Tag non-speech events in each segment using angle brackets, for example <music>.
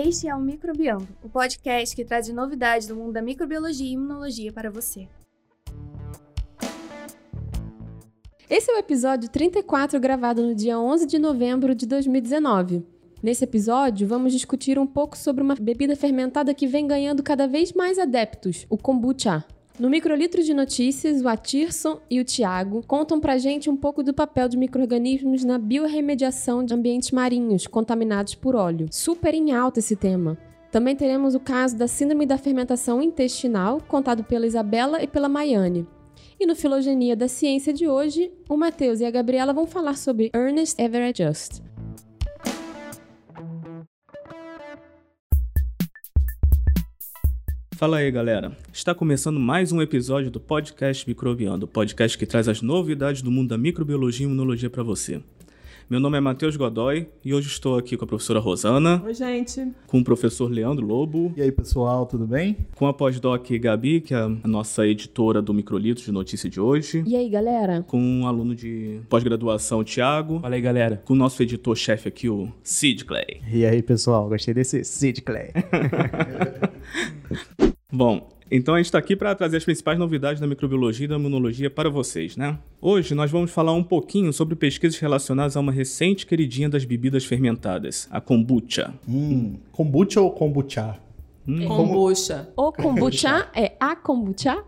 Este é o Microbiando, o podcast que traz novidades do mundo da microbiologia e imunologia para você. Esse é o episódio 34, gravado no dia 11 de novembro de 2019. Nesse episódio, vamos discutir um pouco sobre uma bebida fermentada que vem ganhando cada vez mais adeptos, o kombucha. No Microlitro de Notícias, o Atirson e o Tiago contam pra gente um pouco do papel de micro-organismos na biorremediação de ambientes marinhos contaminados por óleo. Super em alta esse tema. Também teremos o caso da Síndrome da Fermentação Intestinal, contado pela Isabela e pela Maiane. E no Filogenia da Ciência de hoje, o Matheus e a Gabriela vão falar sobre Ernest Everett Just. Fala aí, galera. Está começando mais um episódio do podcast Microbiando, o podcast que traz as novidades do mundo da microbiologia e imunologia para você. Meu nome é Matheus Godoy e hoje estou aqui com a professora Rosana. Oi, gente. Com o professor Leandro Lobo. E aí, pessoal, tudo bem? Com a pós-doc Gabi, que é a nossa editora do Microlitos de notícia de hoje. E aí, galera? Com um aluno de pós-graduação, Thiago. Fala aí, galera. Com o nosso editor-chefe aqui, o Sid Clay. E aí, pessoal, gostei desse Sid Clay. <laughs> <laughs> Bom, então a gente está aqui para trazer as principais novidades da microbiologia e da imunologia para vocês, né? Hoje nós vamos falar um pouquinho sobre pesquisas relacionadas a uma recente queridinha das bebidas fermentadas, a kombucha. Hum, kombucha ou kombucha? Hum. Kombucha. O kombucha é a kombucha?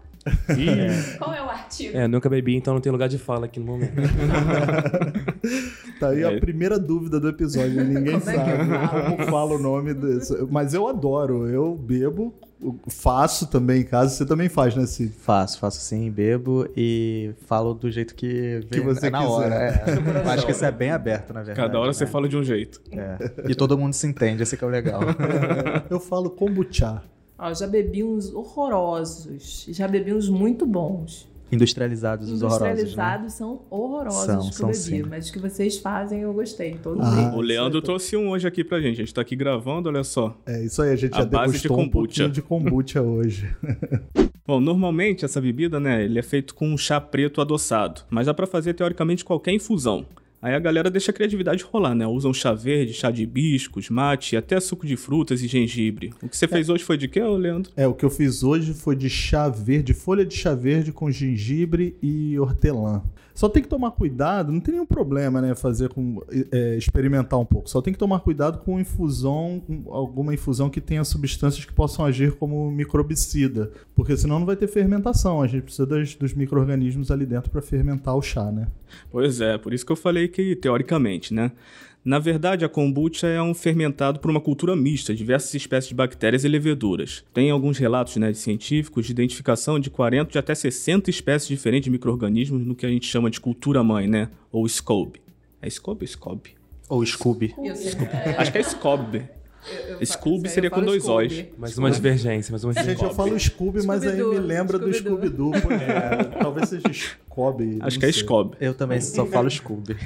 É. Qual é o artigo? É, nunca bebi, então não tem lugar de fala aqui no momento. <laughs> tá aí é. a primeira dúvida do episódio. Ninguém como sabe é como fala o nome desse. Mas eu adoro, eu bebo faço também em casa. Você também faz, né, Cid? Faço, faço sim, bebo e falo do jeito que, vem, que você é na quiser. hora. É. <laughs> Acho que isso é bem aberto, na verdade. Cada hora né? você fala de um jeito. É. E todo mundo se entende, esse que é o legal. <laughs> eu falo kombucha. Ó, já bebi uns horrorosos, já bebi uns muito bons. Industrializados os horrorosos. Né? Industrializados né? são horrorosos são, que são eu sim. mas os que vocês fazem eu gostei. Todos ah, o Leandro trouxe um hoje aqui pra gente. A gente tá aqui gravando, olha só. É isso aí, a gente a já base de um pouquinho de kombucha hoje. <laughs> Bom, normalmente essa bebida, né, ele é feito com um chá preto adoçado, mas dá para fazer teoricamente qualquer infusão. Aí a galera deixa a criatividade rolar, né? Usam chá verde, chá de hibiscos, mate, até suco de frutas e gengibre. O que você fez hoje foi de quê, Leandro? É, o que eu fiz hoje foi de chá verde, folha de chá verde com gengibre e hortelã. Só tem que tomar cuidado, não tem nenhum problema, né? Fazer com. É, experimentar um pouco. Só tem que tomar cuidado com infusão, com alguma infusão que tenha substâncias que possam agir como microbicida. Porque senão não vai ter fermentação. A gente precisa das, dos micro-organismos ali dentro para fermentar o chá, né? Pois é, por isso que eu falei que, teoricamente, né? Na verdade, a kombucha é um fermentado por uma cultura mista, diversas espécies de bactérias e leveduras. Tem alguns relatos né, de científicos de identificação de 40 de até 60 espécies diferentes de micro-organismos no que a gente chama de cultura mãe, né? Ou SCOBY. É SCOBY ou SCOBY? Ou Scooby. Acho que é SCOBY. Scooby seria com dois O's. Mais uma divergência, mais uma divergência. Gente, eu falo Scooby, mas aí me lembra do Scooby-Doo. <laughs> É, talvez seja Scooby. Acho que é Scooby. Eu também só falo Scooby.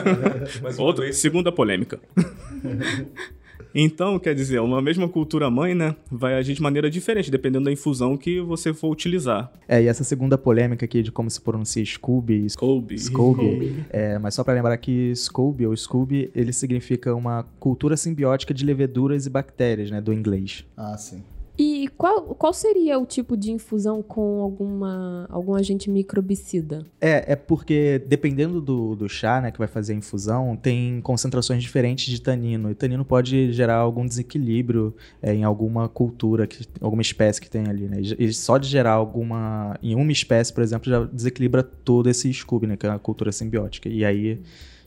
<laughs> Outra, segunda polêmica. <laughs> Então, quer dizer, uma mesma cultura mãe, né, vai agir de maneira diferente, dependendo da infusão que você for utilizar. É, e essa segunda polêmica aqui de como se pronuncia Scooby... Scooby. Scooby. É, mas só para lembrar que Scooby ou Scooby, ele significa uma cultura simbiótica de leveduras e bactérias, né, do inglês. Ah, sim. E qual, qual seria o tipo de infusão com alguma, algum agente microbicida? É, é porque dependendo do, do chá né, que vai fazer a infusão, tem concentrações diferentes de tanino. E tanino pode gerar algum desequilíbrio é, em alguma cultura, que, alguma espécie que tem ali. Né? E só de gerar alguma. Em uma espécie, por exemplo, já desequilibra todo esse Scooby, né, que é a cultura simbiótica. E aí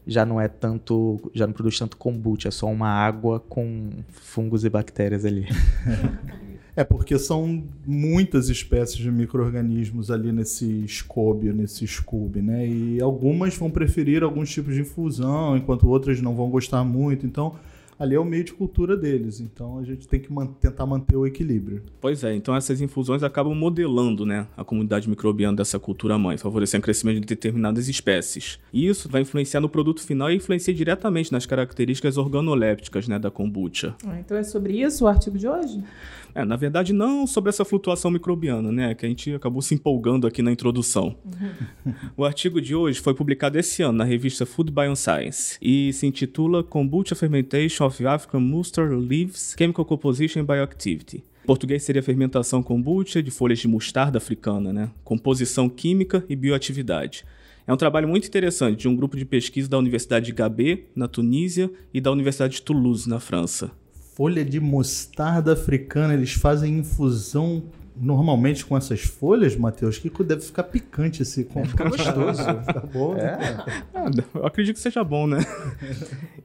já não é tanto, já não produz tanto kombucha, é só uma água com fungos e bactérias ali. <laughs> É porque são muitas espécies de micro-organismos ali nesse scóbio, nesse scooby, né? E algumas vão preferir alguns tipos de infusão, enquanto outras não vão gostar muito. Então, ali é o meio de cultura deles. Então a gente tem que man tentar manter o equilíbrio. Pois é, então essas infusões acabam modelando né, a comunidade microbiana dessa cultura mãe, favorecendo o crescimento de determinadas espécies. E isso vai influenciar no produto final e influencia diretamente nas características organolépticas né, da kombucha. Ah, então é sobre isso o artigo de hoje? É, na verdade, não sobre essa flutuação microbiana, né? Que a gente acabou se empolgando aqui na introdução. Uhum. O artigo de hoje foi publicado esse ano na revista Food Bioscience e se intitula Kombucha Fermentation of African Mustard Leaves Chemical Composition Bioactivity. Em português seria fermentação kombucha de folhas de mostarda africana, né? Composição química e bioatividade. É um trabalho muito interessante de um grupo de pesquisa da Universidade de Gabé, na Tunísia, e da Universidade de Toulouse, na França. Folha de mostarda africana, eles fazem infusão normalmente com essas folhas, Matheus, que deve ficar picante esse É, fica gostoso. Tá bom, né? <laughs> Ah, eu acredito que seja bom, né?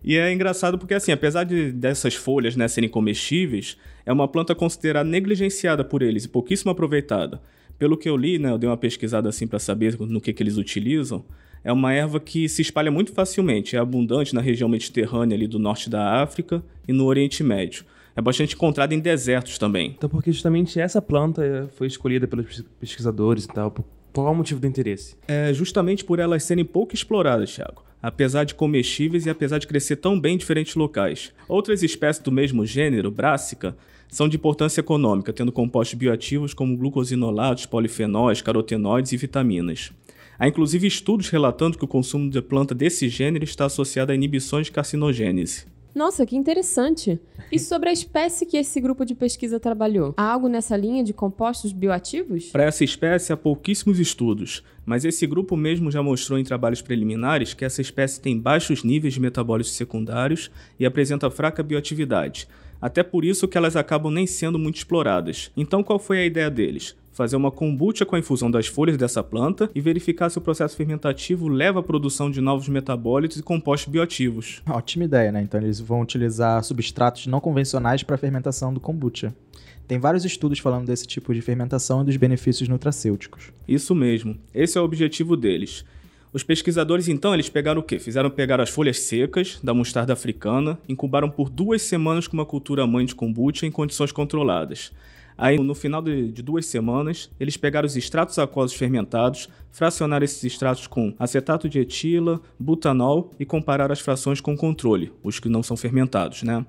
e é engraçado porque, assim, apesar de, dessas folhas né, serem comestíveis, é uma planta considerada negligenciada por eles e pouquíssimo aproveitada. Pelo que eu li, né, eu dei uma pesquisada assim para saber no que, que eles utilizam. É uma erva que se espalha muito facilmente, é abundante na região mediterrânea ali do norte da África e no Oriente Médio. É bastante encontrada em desertos também. Então, porque justamente essa planta eh, foi escolhida pelos pes- pesquisadores e tal. Qual é o motivo do interesse? É justamente por elas serem pouco exploradas, Thiago. Apesar de comestíveis e apesar de crescer tão bem em diferentes locais. Outras espécies do mesmo gênero, Brassica, são de importância econômica, tendo compostos bioativos como glucosinolatos, polifenóis, carotenoides e vitaminas. Há inclusive estudos relatando que o consumo de planta desse gênero está associado a inibições de carcinogênese. Nossa, que interessante. E sobre a espécie que esse grupo de pesquisa trabalhou? Há algo nessa linha de compostos bioativos? Para essa espécie há pouquíssimos estudos, mas esse grupo mesmo já mostrou em trabalhos preliminares que essa espécie tem baixos níveis de metabólitos secundários e apresenta fraca bioatividade. Até por isso que elas acabam nem sendo muito exploradas. Então qual foi a ideia deles? Fazer uma kombucha com a infusão das folhas dessa planta e verificar se o processo fermentativo leva à produção de novos metabólitos e compostos bioativos. Ótima ideia, né? Então eles vão utilizar substratos não convencionais para a fermentação do kombucha. Tem vários estudos falando desse tipo de fermentação e dos benefícios nutracêuticos. Isso mesmo. Esse é o objetivo deles. Os pesquisadores, então, eles pegaram o quê? Fizeram pegar as folhas secas da mostarda africana, incubaram por duas semanas com uma cultura mãe de kombucha em condições controladas. Aí, no final de, de duas semanas, eles pegaram os extratos aquosos fermentados, fracionaram esses extratos com acetato de etila, butanol e compararam as frações com controle, os que não são fermentados, né?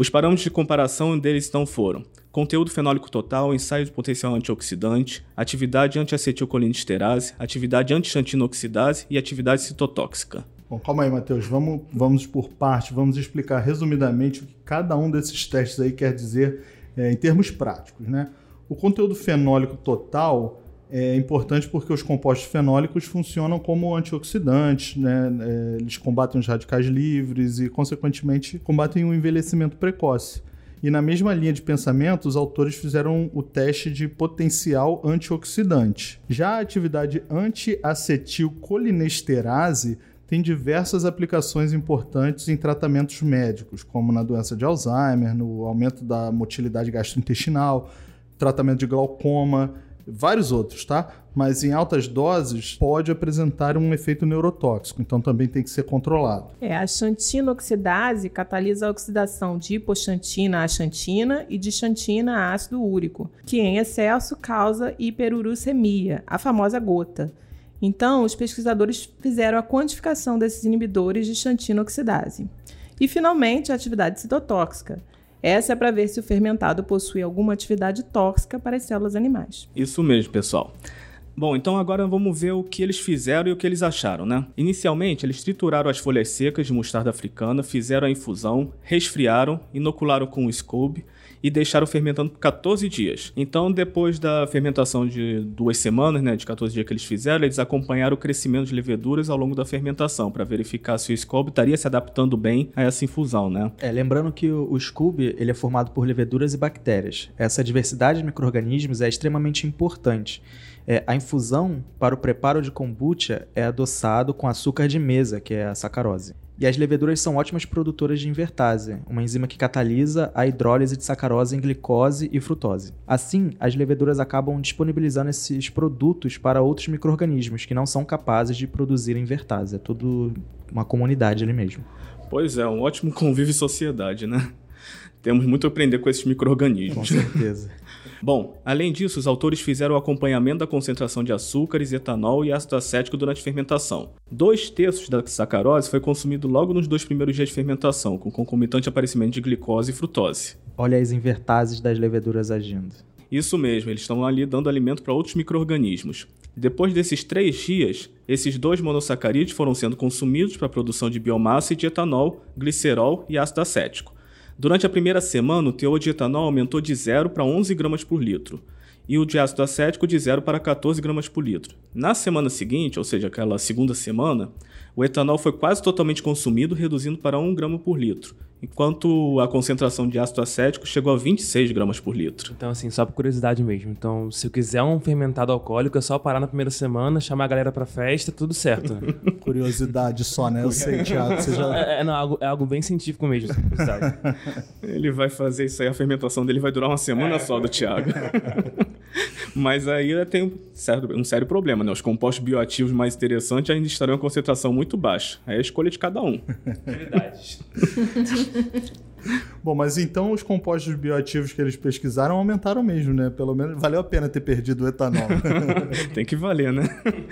Os parâmetros de comparação deles então foram conteúdo fenólico total, ensaio de potencial antioxidante, atividade antiacetilcolinesterase, atividade anti-xantinoxidase e atividade citotóxica. Bom, calma aí, Matheus. Vamos, vamos por parte, vamos explicar resumidamente o que cada um desses testes aí quer dizer é, em termos práticos, né? O conteúdo fenólico total é importante porque os compostos fenólicos funcionam como antioxidantes, né? É, eles combatem os radicais livres e, consequentemente, combatem o envelhecimento precoce. E na mesma linha de pensamento, os autores fizeram o teste de potencial antioxidante. Já a atividade anti-acetilcolinesterase tem diversas aplicações importantes em tratamentos médicos, como na doença de Alzheimer, no aumento da motilidade gastrointestinal, tratamento de glaucoma, vários outros, tá? Mas em altas doses pode apresentar um efeito neurotóxico, então também tem que ser controlado. É, a xantinoxidase catalisa a oxidação de hipoxantina a xantina e de xantina a ácido úrico, que em excesso causa hiperuricemia, a famosa gota. Então, os pesquisadores fizeram a quantificação desses inibidores de xantinoxidase. E, finalmente, a atividade citotóxica. Essa é para ver se o fermentado possui alguma atividade tóxica para as células animais. Isso mesmo, pessoal. Bom, então agora vamos ver o que eles fizeram e o que eles acharam, né? Inicialmente, eles trituraram as folhas secas de mostarda africana, fizeram a infusão, resfriaram, inocularam com o SCOBY e deixaram fermentando por 14 dias. Então, depois da fermentação de duas semanas, né, de 14 dias que eles fizeram, eles acompanharam o crescimento de leveduras ao longo da fermentação para verificar se o SCOBY estaria se adaptando bem a essa infusão, né? É, lembrando que o, o Scooby ele é formado por leveduras e bactérias. Essa diversidade de micro-organismos é extremamente importante. É, a infusão para o preparo de kombucha é adoçado com açúcar de mesa, que é a sacarose. E as leveduras são ótimas produtoras de invertase, uma enzima que catalisa a hidrólise de sacarose em glicose e frutose. Assim, as leveduras acabam disponibilizando esses produtos para outros micro-organismos que não são capazes de produzir invertase. É tudo uma comunidade ali mesmo. Pois é, um ótimo convívio em sociedade, né? Temos muito a aprender com esses Com micro-organismos. certeza. <laughs> Bom, além disso, os autores fizeram o acompanhamento da concentração de açúcares, etanol e ácido acético durante a fermentação. Dois terços da sacarose foi consumido logo nos dois primeiros dias de fermentação, com concomitante aparecimento de glicose e frutose. Olha as invertases das leveduras agindo. Isso mesmo, eles estão ali dando alimento para outros micro-organismos. Depois desses três dias, esses dois monossacarídeos foram sendo consumidos para a produção de biomassa e de etanol, glicerol e ácido acético. Durante a primeira semana, o teor de etanol aumentou de 0 para 11 gramas por litro e o de ácido acético de 0 para 14 gramas por litro. Na semana seguinte, ou seja, aquela segunda semana, o etanol foi quase totalmente consumido, reduzindo para 1 grama por litro, enquanto a concentração de ácido acético chegou a 26 gramas por litro. Então, assim, só por curiosidade mesmo. Então, se eu quiser um fermentado alcoólico, é só parar na primeira semana, chamar a galera pra festa, tudo certo. né? <laughs> Curiosidade só, né? Eu sei, Thiago, você já... é, é, não, algo, é algo bem científico mesmo. <laughs> Ele vai fazer isso aí, a fermentação dele vai durar uma semana só do Thiago. <laughs> Mas aí tem um, certo, um sério problema, né? Os compostos bioativos mais interessantes ainda estarão em concentração muito baixa. Aí é a escolha de cada um. Verdade. <laughs> <laughs> Bom, mas então os compostos bioativos que eles pesquisaram aumentaram mesmo, né? Pelo menos valeu a pena ter perdido o etanol. <laughs> Tem que valer, né?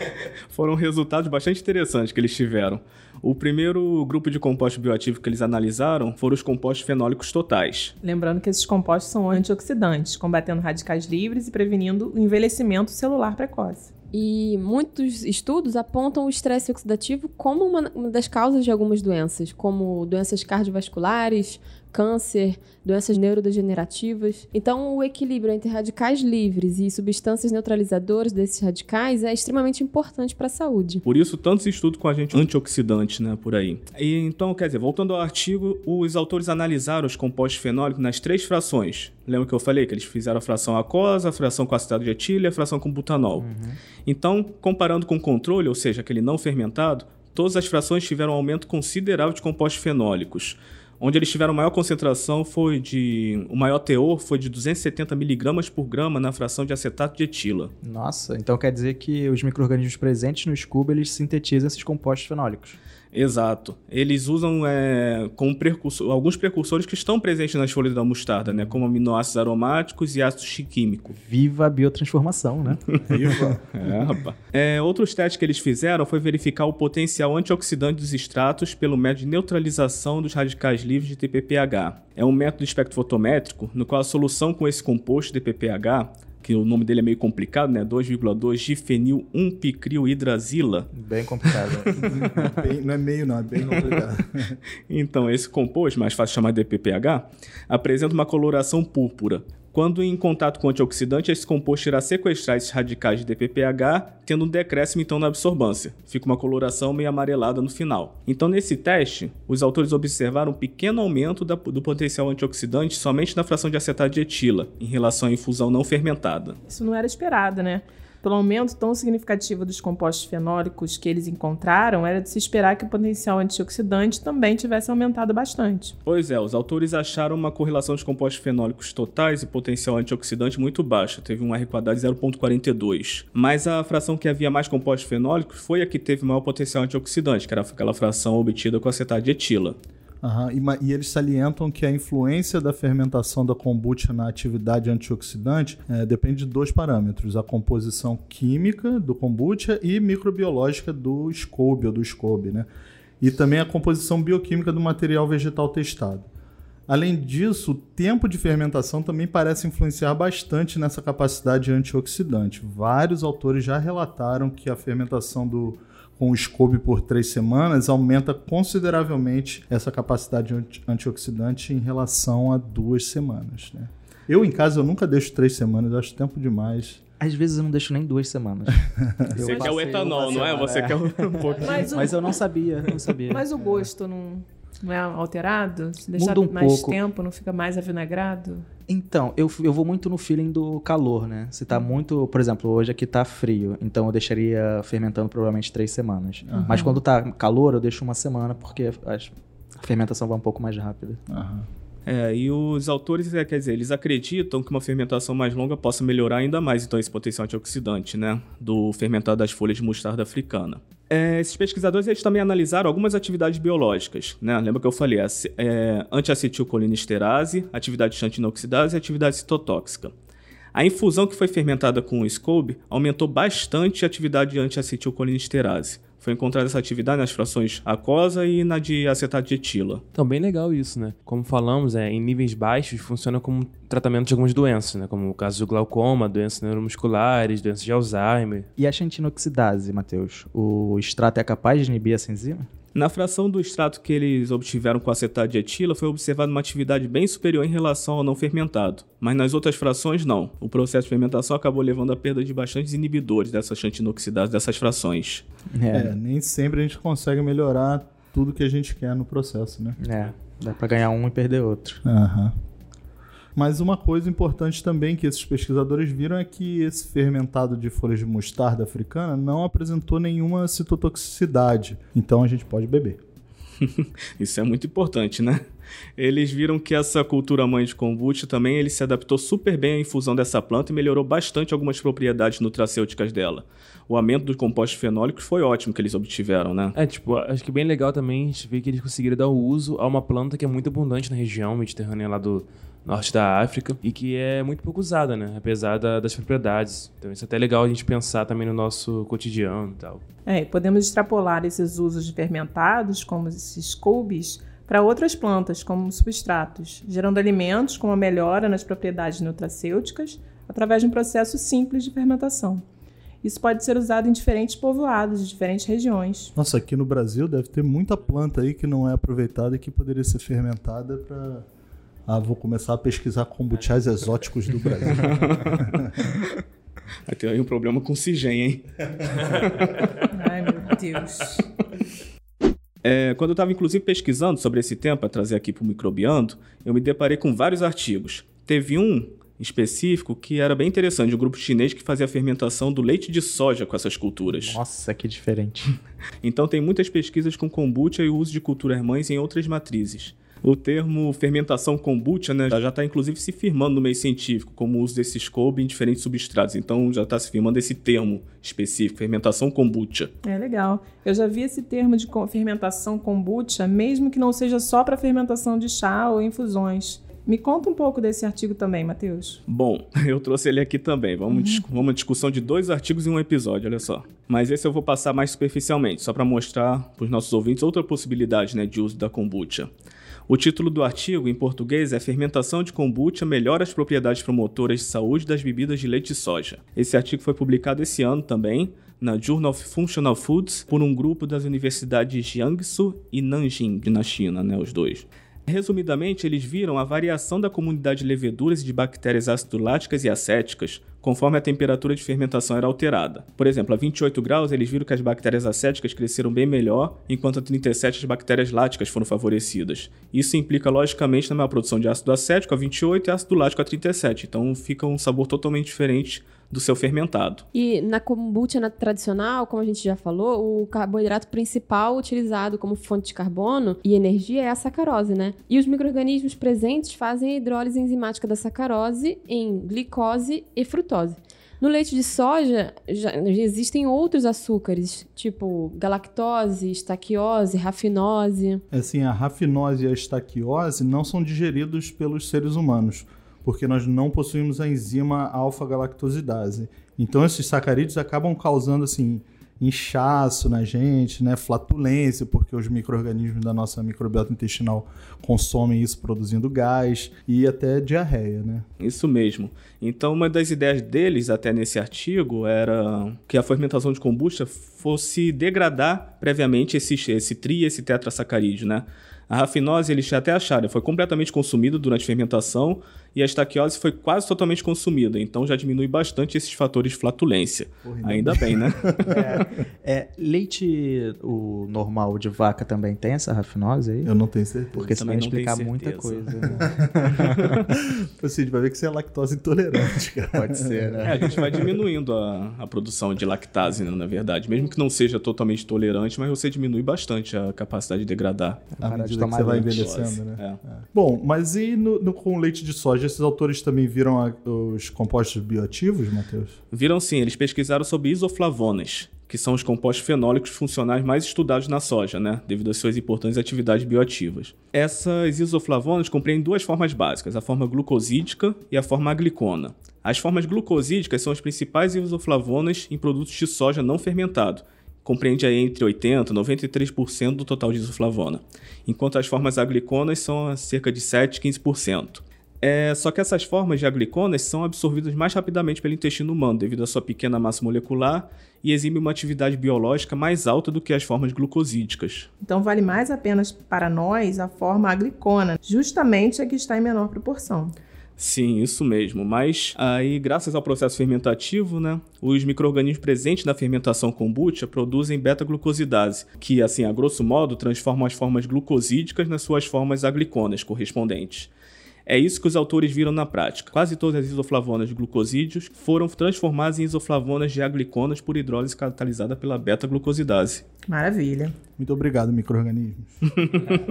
<laughs> Foram resultados bastante interessantes que eles tiveram. O primeiro grupo de compostos bioativos que eles analisaram foram os compostos fenólicos totais. Lembrando que esses compostos são antioxidantes, combatendo radicais livres e prevenindo o envelhecimento celular precoce. E muitos estudos apontam o estresse oxidativo como uma, das causas de algumas doenças, como doenças cardiovasculares, câncer, doenças neurodegenerativas. Então, o equilíbrio entre radicais livres e substâncias neutralizadoras desses radicais é extremamente importante para a saúde. Por isso, tantos estudos com agente antioxidante, né, por aí. E, então, quer dizer, voltando ao artigo, os autores analisaram os compostos fenólicos nas três frações. Lembra que eu falei que eles fizeram a fração aquosa, a fração com acetato de etílio e a fração com butanol. Então, comparando com o controle, ou seja, aquele não fermentado, todas as frações tiveram um aumento considerável de compostos fenólicos. Onde eles tiveram maior concentração foi de. O maior teor foi de 270 miligramas por grama na fração de acetato de etila. Nossa, então quer dizer que os micro-organismos presentes no scuba, eles sintetizam esses compostos fenólicos. Exato. Eles usam é, como precursor, alguns precursores que estão presentes nas folhas da mostarda, né? Como aminoácidos aromáticos e ácidos químicos. Viva a biotransformação, né? <laughs> É, rapaz. É, outros testes que eles fizeram foi verificar o potencial antioxidante dos extratos pelo método de neutralização dos radicais livres de TPPH. É um método espectrofotométrico no qual a solução com esse composto DPPH, que o nome dele é meio complicado, né? 2,2 difenil 1 picril hidrazila. Bem complicado. <laughs> Bem- não é meio, não, é bem complicado. Então, esse composto, mais fácil de chamar de DPPH, apresenta uma coloração púrpura. Quando em contato com antioxidante, esse composto irá sequestrar esses radicais de DPPH, tendo um decréscimo então na absorvância. Fica uma coloração meio amarelada no final. Então, nesse teste, os autores observaram um pequeno aumento da- do potencial antioxidante somente na fração de acetato de etila, em relação à infusão não fermentada. Isso não era esperado, né? Pelo aumento tão significativo dos compostos fenólicos que eles encontraram, era de se esperar que o potencial antioxidante também tivesse aumentado bastante. Pois é, os autores acharam uma correlação dos compostos fenólicos totais e potencial antioxidante muito baixa, teve um R quadrado de 0,42. Mas a fração que havia mais compostos fenólicos foi a que teve maior potencial antioxidante, que era aquela fração obtida com acetato de etila. Aham, E, e eles salientam que a influência da fermentação da kombucha na atividade antioxidante eh, depende de dois parâmetros: a composição química do kombucha e microbiológica do SCOBY ou do SCOBY, né? E também a composição bioquímica do material vegetal testado. Além disso, o tempo de fermentação também parece influenciar bastante nessa capacidade antioxidante. Vários autores já relataram que a fermentação do, com o SCOBY por três semanas aumenta consideravelmente essa capacidade anti- antioxidante em relação a duas semanas. Né? Eu, em casa, eu nunca deixo três semanas, eu acho tempo demais. Às vezes eu não deixo nem duas semanas. <laughs> Você quer o etanol, não é? Você quer um pouquinho. Mas o, Mas eu não sabia, não sabia. mas o gosto não, não é alterado? Se deixar Muda um mais pouco. tempo, não fica mais avinagrado? Então, eu, eu vou muito no feeling do calor, né? Se tá muito, por exemplo, hoje aqui tá frio, então eu deixaria fermentando provavelmente três semanas. Mas quando tá calor, eu deixo uma semana porque as- a fermentação vai um pouco mais rápida. Aham. É, e os autores, é, quer dizer, eles acreditam que uma fermentação mais longa possa melhorar ainda mais então esse potencial antioxidante, né, do fermentado das folhas de mostarda africana. É, esses pesquisadores eles também analisaram algumas atividades biológicas, né? Lembra que eu falei, é, antiacetilcolinesterase, atividade xantinoxidase e atividade citotóxica. A infusão que foi fermentada com o SCOBY aumentou bastante a atividade de antiacetilcolinesterase. Foi encontrada essa atividade nas frações aquosa e na de acetato de etila. Então, bem legal isso, né? Como falamos, é, em níveis baixos funciona como tratamento de algumas doenças, né? Como o caso do glaucoma, doenças neuromusculares, doenças de Alzheimer. E a xantinoxidase, Matheus? O extrato é capaz de inibir essa enzima? Na fração do extrato que eles obtiveram com acetato de etila, foi observada uma atividade bem superior em relação ao não fermentado. Mas nas outras frações, não. O processo de fermentação acabou levando à perda de bastantes inibidores dessa xantinoxidase dessas frações. É, nem sempre a gente consegue melhorar tudo que a gente quer no processo, né? É, dá pra ganhar um e perder outro. Aham. Mas uma coisa importante também que esses pesquisadores viram é que esse fermentado de folhas de mostarda africana não apresentou nenhuma citotoxicidade. Então a gente pode beber. <laughs> Isso é muito importante, né? Eles viram que essa cultura mãe de kombucha também ele se adaptou super bem à infusão dessa planta e melhorou bastante algumas propriedades nutracêuticas dela. O aumento dos compostos fenólicos foi ótimo que eles obtiveram, né? É, tipo, acho que bem legal também a gente ver que eles conseguiram dar o uso a uma planta que é muito abundante na região mediterrânea lá do norte da África e que é muito pouco usada, né? Apesar da- das propriedades. Então isso é até legal a gente pensar também no nosso cotidiano e tal. É, e podemos extrapolar esses usos de fermentados, como esses couves, para outras plantas, como substratos, gerando alimentos com uma melhora nas propriedades nutracêuticas através de um processo simples de fermentação. Isso pode ser usado em diferentes povoados de diferentes regiões. Nossa, aqui no Brasil deve ter muita planta aí que não é aproveitada e que poderia ser fermentada para. Ah, vou começar a pesquisar kombuchás exóticos do Brasil. Vai ter aí um problema com o Cigen, hein? Ai, meu Deus. É, quando eu estava inclusive pesquisando sobre esse tema para trazer aqui para o Microbiando, eu me deparei com vários artigos. Teve um específico que era bem interessante, de um grupo chinês que fazia a fermentação do leite de soja com essas culturas. Nossa, que diferente. Então tem muitas pesquisas com kombucha e o uso de culturas mães em outras matrizes. O termo fermentação kombucha né, já está inclusive se firmando no meio científico, como o uso desses coube em diferentes substratos. Então já está se firmando esse termo específico, fermentação kombucha. É legal. Eu já vi esse termo de fermentação kombucha, mesmo que não seja só para fermentação de chá ou infusões. Me conta um pouco desse artigo também, Matheus. Bom, <laughs> eu trouxe ele aqui também. Vamos, vamos uma discussão de dois artigos em um episódio, olha só. Mas esse eu vou passar mais superficialmente, só para mostrar para os nossos ouvintes outra possibilidade né, de uso da kombucha. O título do artigo, em português, é Fermentação de kombucha melhora as propriedades promotoras de saúde das bebidas de leite de soja. Esse artigo foi publicado esse ano também na Journal of Functional Foods por um grupo das universidades de Jiangsu e Nanjing, na China, né, os dois. Resumidamente, eles viram a variação da comunidade de leveduras e de bactérias ácido-láticas e acéticas conforme a temperatura de fermentação era alterada. Por exemplo, a 28 graus, eles viram que as bactérias acéticas cresceram bem melhor, enquanto a 37 as bactérias láticas foram favorecidas. Isso implica, logicamente, na maior produção de ácido acético a 28 e ácido lático a 37, então fica um sabor totalmente diferente do seu fermentado. E na kombucha na- tradicional, como a gente já falou, o carboidrato principal utilizado como fonte de carbono e energia é a sacarose, né? E os micro-organismos presentes fazem a hidrólise enzimática da sacarose em glicose e frutose. No leite de soja já já existem outros açúcares, tipo galactose, estaquiose, rafinose. Assim, a rafinose e a estaquiose não são digeridos pelos seres humanos, porque nós não possuímos a enzima alfa-galactosidase. Então esses sacarídeos acabam causando assim inchaço na gente, né, flatulência, porque os micro-organismos da nossa microbiota intestinal consomem isso produzindo gás e até diarreia, né? Isso mesmo. Então, uma das ideias deles, até nesse artigo, era que a fermentação de kombucha fosse degradar previamente esse, esse tri esse tetrasacarídeo, né? A rafinose, eles até acharam, foi completamente consumida durante a fermentação e a estaquiose foi quase totalmente consumida, então já diminui bastante esses fatores de flatulência. Ainda bem, né? <laughs> É, leite o normal de vaca também tem essa rafinose aí? Eu não tenho certeza. Porque senão tenho explicar muita coisa. Né? <laughs> Assim, vai ver que você é lactose intolerante, cara. Pode ser, É, né? a gente vai diminuindo a, a produção de lactase, né, na verdade. Mesmo que não seja totalmente tolerante, mas você diminui bastante a capacidade de degradar. À Parar de medida que você vai envelhecendo, né? É. Bom, mas e no, no- com leite de soja, esses autores também viram a- os compostos bioativos, Matheus? Viram sim, eles pesquisaram sobre isoflavonas, que são os compostos fenólicos funcionais mais estudados na soja, né? Devido às suas importantes atividades bioativas. Essas isoflavonas compreendem duas formas básicas, a forma glucosídica e a forma aglicona. As formas glucosídicas são as principais isoflavonas em produtos de soja não fermentado. Compreende aí entre 80% e 93% do total de isoflavona. Enquanto as formas agliconas são a cerca de 7 e 15%. É, só que essas formas de agliconas são absorvidas mais rapidamente pelo intestino humano, devido à sua pequena massa molecular e exime uma atividade biológica mais alta do que as formas glucosídicas. Então vale mais apenas para nós a forma aglicona, justamente a que está em menor proporção. Sim, isso mesmo. Mas aí, graças ao processo fermentativo, né, os micro-organismos presentes na fermentação kombucha produzem beta-glucosidase, que, assim, a grosso modo, transformam as formas glucosídicas nas suas formas agliconas correspondentes. É isso que os autores viram na prática. Quase todas as isoflavonas de glucosídeos foram transformadas em isoflavonas de agliconas por hidrólise catalisada pela beta-glucosidase. Maravilha. Muito obrigado, micro-organismos.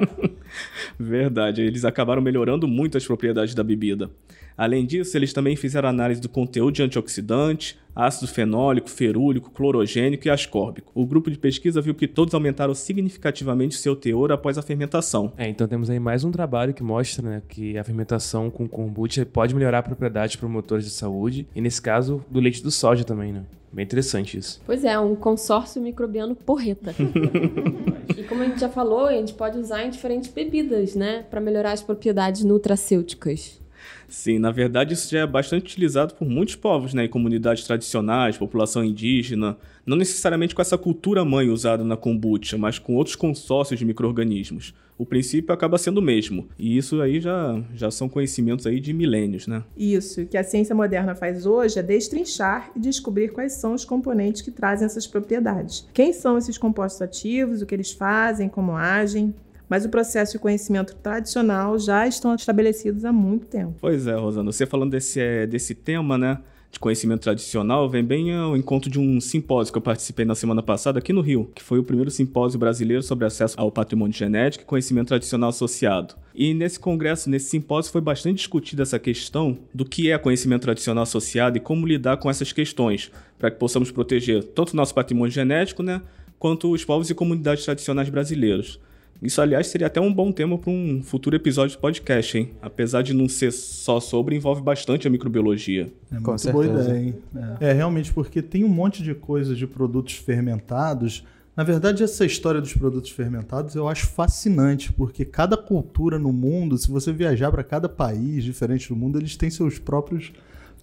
<laughs> Verdade, eles acabaram melhorando muito as propriedades da bebida. Além disso, eles também fizeram análise do conteúdo de antioxidante, ácido fenólico, ferúlico, clorogênico e ascórbico. O grupo de pesquisa viu que todos aumentaram significativamente seu teor após a fermentação. É, então temos aí mais um trabalho que mostra né, que a fermentação com kombucha pode melhorar propriedades promotores de saúde, e nesse caso, do leite do soja também, né? Bem interessante isso. Pois é, um consórcio microbiano porreta. <laughs> e como a gente já falou, a gente pode usar em diferentes bebidas, né? Para melhorar as propriedades nutracêuticas. Sim, na verdade isso já é bastante utilizado por muitos povos, né, em comunidades tradicionais, população indígena, não necessariamente com essa cultura mãe usada na kombucha, mas com outros consórcios de micro-organismos. O princípio acaba sendo o mesmo, e isso aí já, já são conhecimentos aí de milênios, né? Isso, o que a ciência moderna faz hoje é destrinchar e descobrir quais são os componentes que trazem essas propriedades. Quem são esses compostos ativos, o que eles fazem, como agem, mas o processo de conhecimento tradicional já estão estabelecidos há muito tempo. Pois é, Rosana, você falando desse, é, desse tema, né? De conhecimento tradicional vem bem ao encontro de um simpósio que eu participei na semana passada aqui no Rio, que foi o primeiro simpósio brasileiro sobre acesso ao patrimônio genético e conhecimento tradicional associado. E nesse congresso, nesse simpósio, foi bastante discutida essa questão do que é conhecimento tradicional associado e como lidar com essas questões, para que possamos proteger tanto o nosso patrimônio genético, né, quanto os povos e comunidades tradicionais brasileiros. Isso, aliás, seria até um bom tema para um futuro episódio de podcast, hein? Apesar de não ser só sobre, envolve bastante a microbiologia. É Com muito certeza. boa ideia, hein? É. É, realmente, porque tem um monte de coisas de produtos fermentados. Na verdade, essa história dos produtos fermentados eu acho fascinante, porque cada cultura no mundo, se você viajar para cada país diferente do mundo, eles têm seus próprios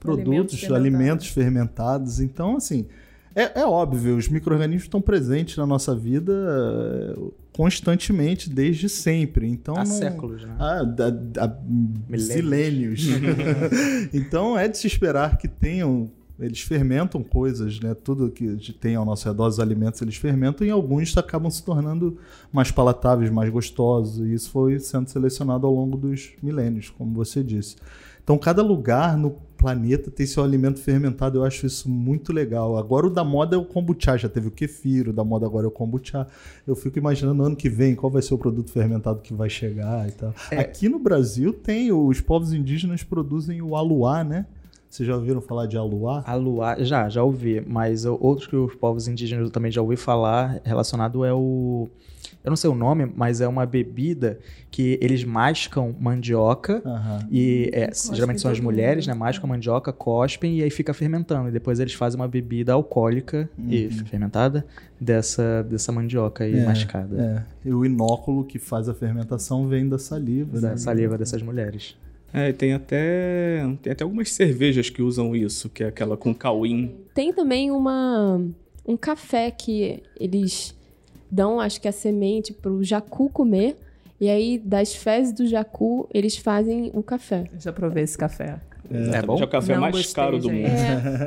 produtos, fermentados. alimentos fermentados. Então, assim, é, é óbvio, os micro-organismos estão presentes na nossa vida constantemente, desde sempre. Então, Há não- séculos, né? ah, da, da- Milênios. <laughs> então é de se esperar que tenham. Eles fermentam coisas, né? Tudo que tem ao nosso redor, os alimentos, eles fermentam e alguns acabam se tornando mais palatáveis, mais gostosos. E isso foi sendo selecionado ao longo dos milênios, como você disse. Então, cada lugar no planeta tem seu alimento fermentado. Eu acho isso muito legal. Agora, o da moda é o kombucha. Já teve o kefir, o da moda agora é o kombucha. Eu fico imaginando no ano que vem qual vai ser o produto fermentado que vai chegar e tal. Aqui no Brasil tem, os povos indígenas produzem o aluá, né? Vocês já ouviram falar de aluá? Aluá, já, já ouvi, mas outros que os povos indígenas eu também já ouvi falar relacionado é o. Eu não sei o nome, mas é uma bebida que eles mascam mandioca Aham. e é, Cospem geralmente são as mulheres, né? Mascam mandioca, cospem e aí fica fermentando. E depois eles fazem uma bebida alcoólica e fermentada dessa, dessa mandioca aí É, mascada. É. E o inóculo que faz a fermentação vem da saliva. Da né? saliva dessas mulheres. É, e tem até, tem até algumas cervejas que usam isso, que é aquela com cauim. Tem também uma um café que eles dão, acho que a semente pro jacu comer. E aí, das fezes do jacu, eles fazem o café. Já provei esse café. É, bom? Já o café Não mais gostei, caro do mundo.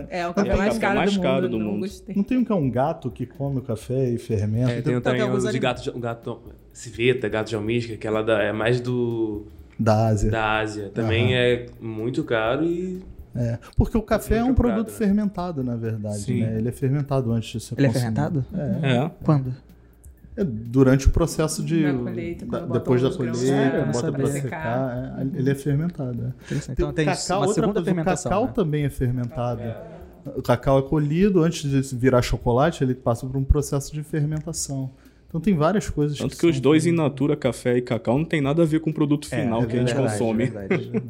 É, o É café o mais caro mais do caro mundo. do não mundo. gostei. Não tem um que é um gato que come o café e fermenta? É, tem Então, também tem os de gato, o gato civeta, gato de almística, que ela dá- é mais do Da Ásia. da Ásia. Também é muito caro e É, porque o café é um produto né? fermentado, na verdade. Sim. Né? Ele é fermentado antes de ser Ele é consumido. fermentado? É. É. Quando? É durante o processo de. Na colheita, da- depois da os grãos, colheita, né? bota Pra pra secar. secar. é, ele é fermentado. é. Então tem o cacau, uma outra segunda coisa, fermentação. O cacau né? também é fermentado. O cacau é colhido antes de virar chocolate, ele passa por um processo de fermentação. Então tem várias coisas Tanto que os são dois in natura, café e cacau, não tem nada a ver com o produto É, final é que a gente verdade, consome. verdade.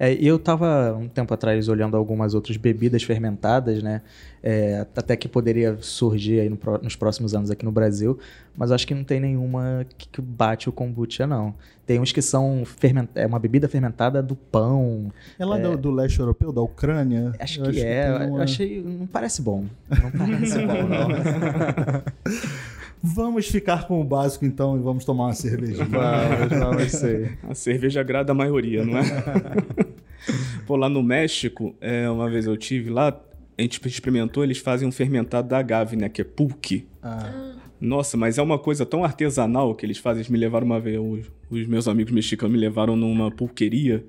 É, eu tava um tempo atrás olhando algumas outras bebidas fermentadas, né? É, até que poderia surgir aí no nos próximos anos aqui no Brasil, mas acho que não tem nenhuma que, que bate o kombucha, não. Tem uns que são ferment... é uma bebida fermentada do pão. É lá Do, do leste europeu, da Ucrânia? Acho Eu que é. tem Eu uma- achei. Não parece bom. Não parece bom, não. <laughs> Vamos ficar com o básico então e vamos tomar uma cervejinha. Vamos, vamos <laughs> ser. A cerveja agrada a maioria, não é? <laughs> <laughs> Pô, lá no México, é, uma vez eu tive lá, a gente experimentou, eles fazem um fermentado da agave, né? Que é pulque. Ah, Nossa, mas é uma coisa tão artesanal que eles fazem. Eles me levaram uma vez, os, os meus amigos mexicanos me levaram numa pulqueria.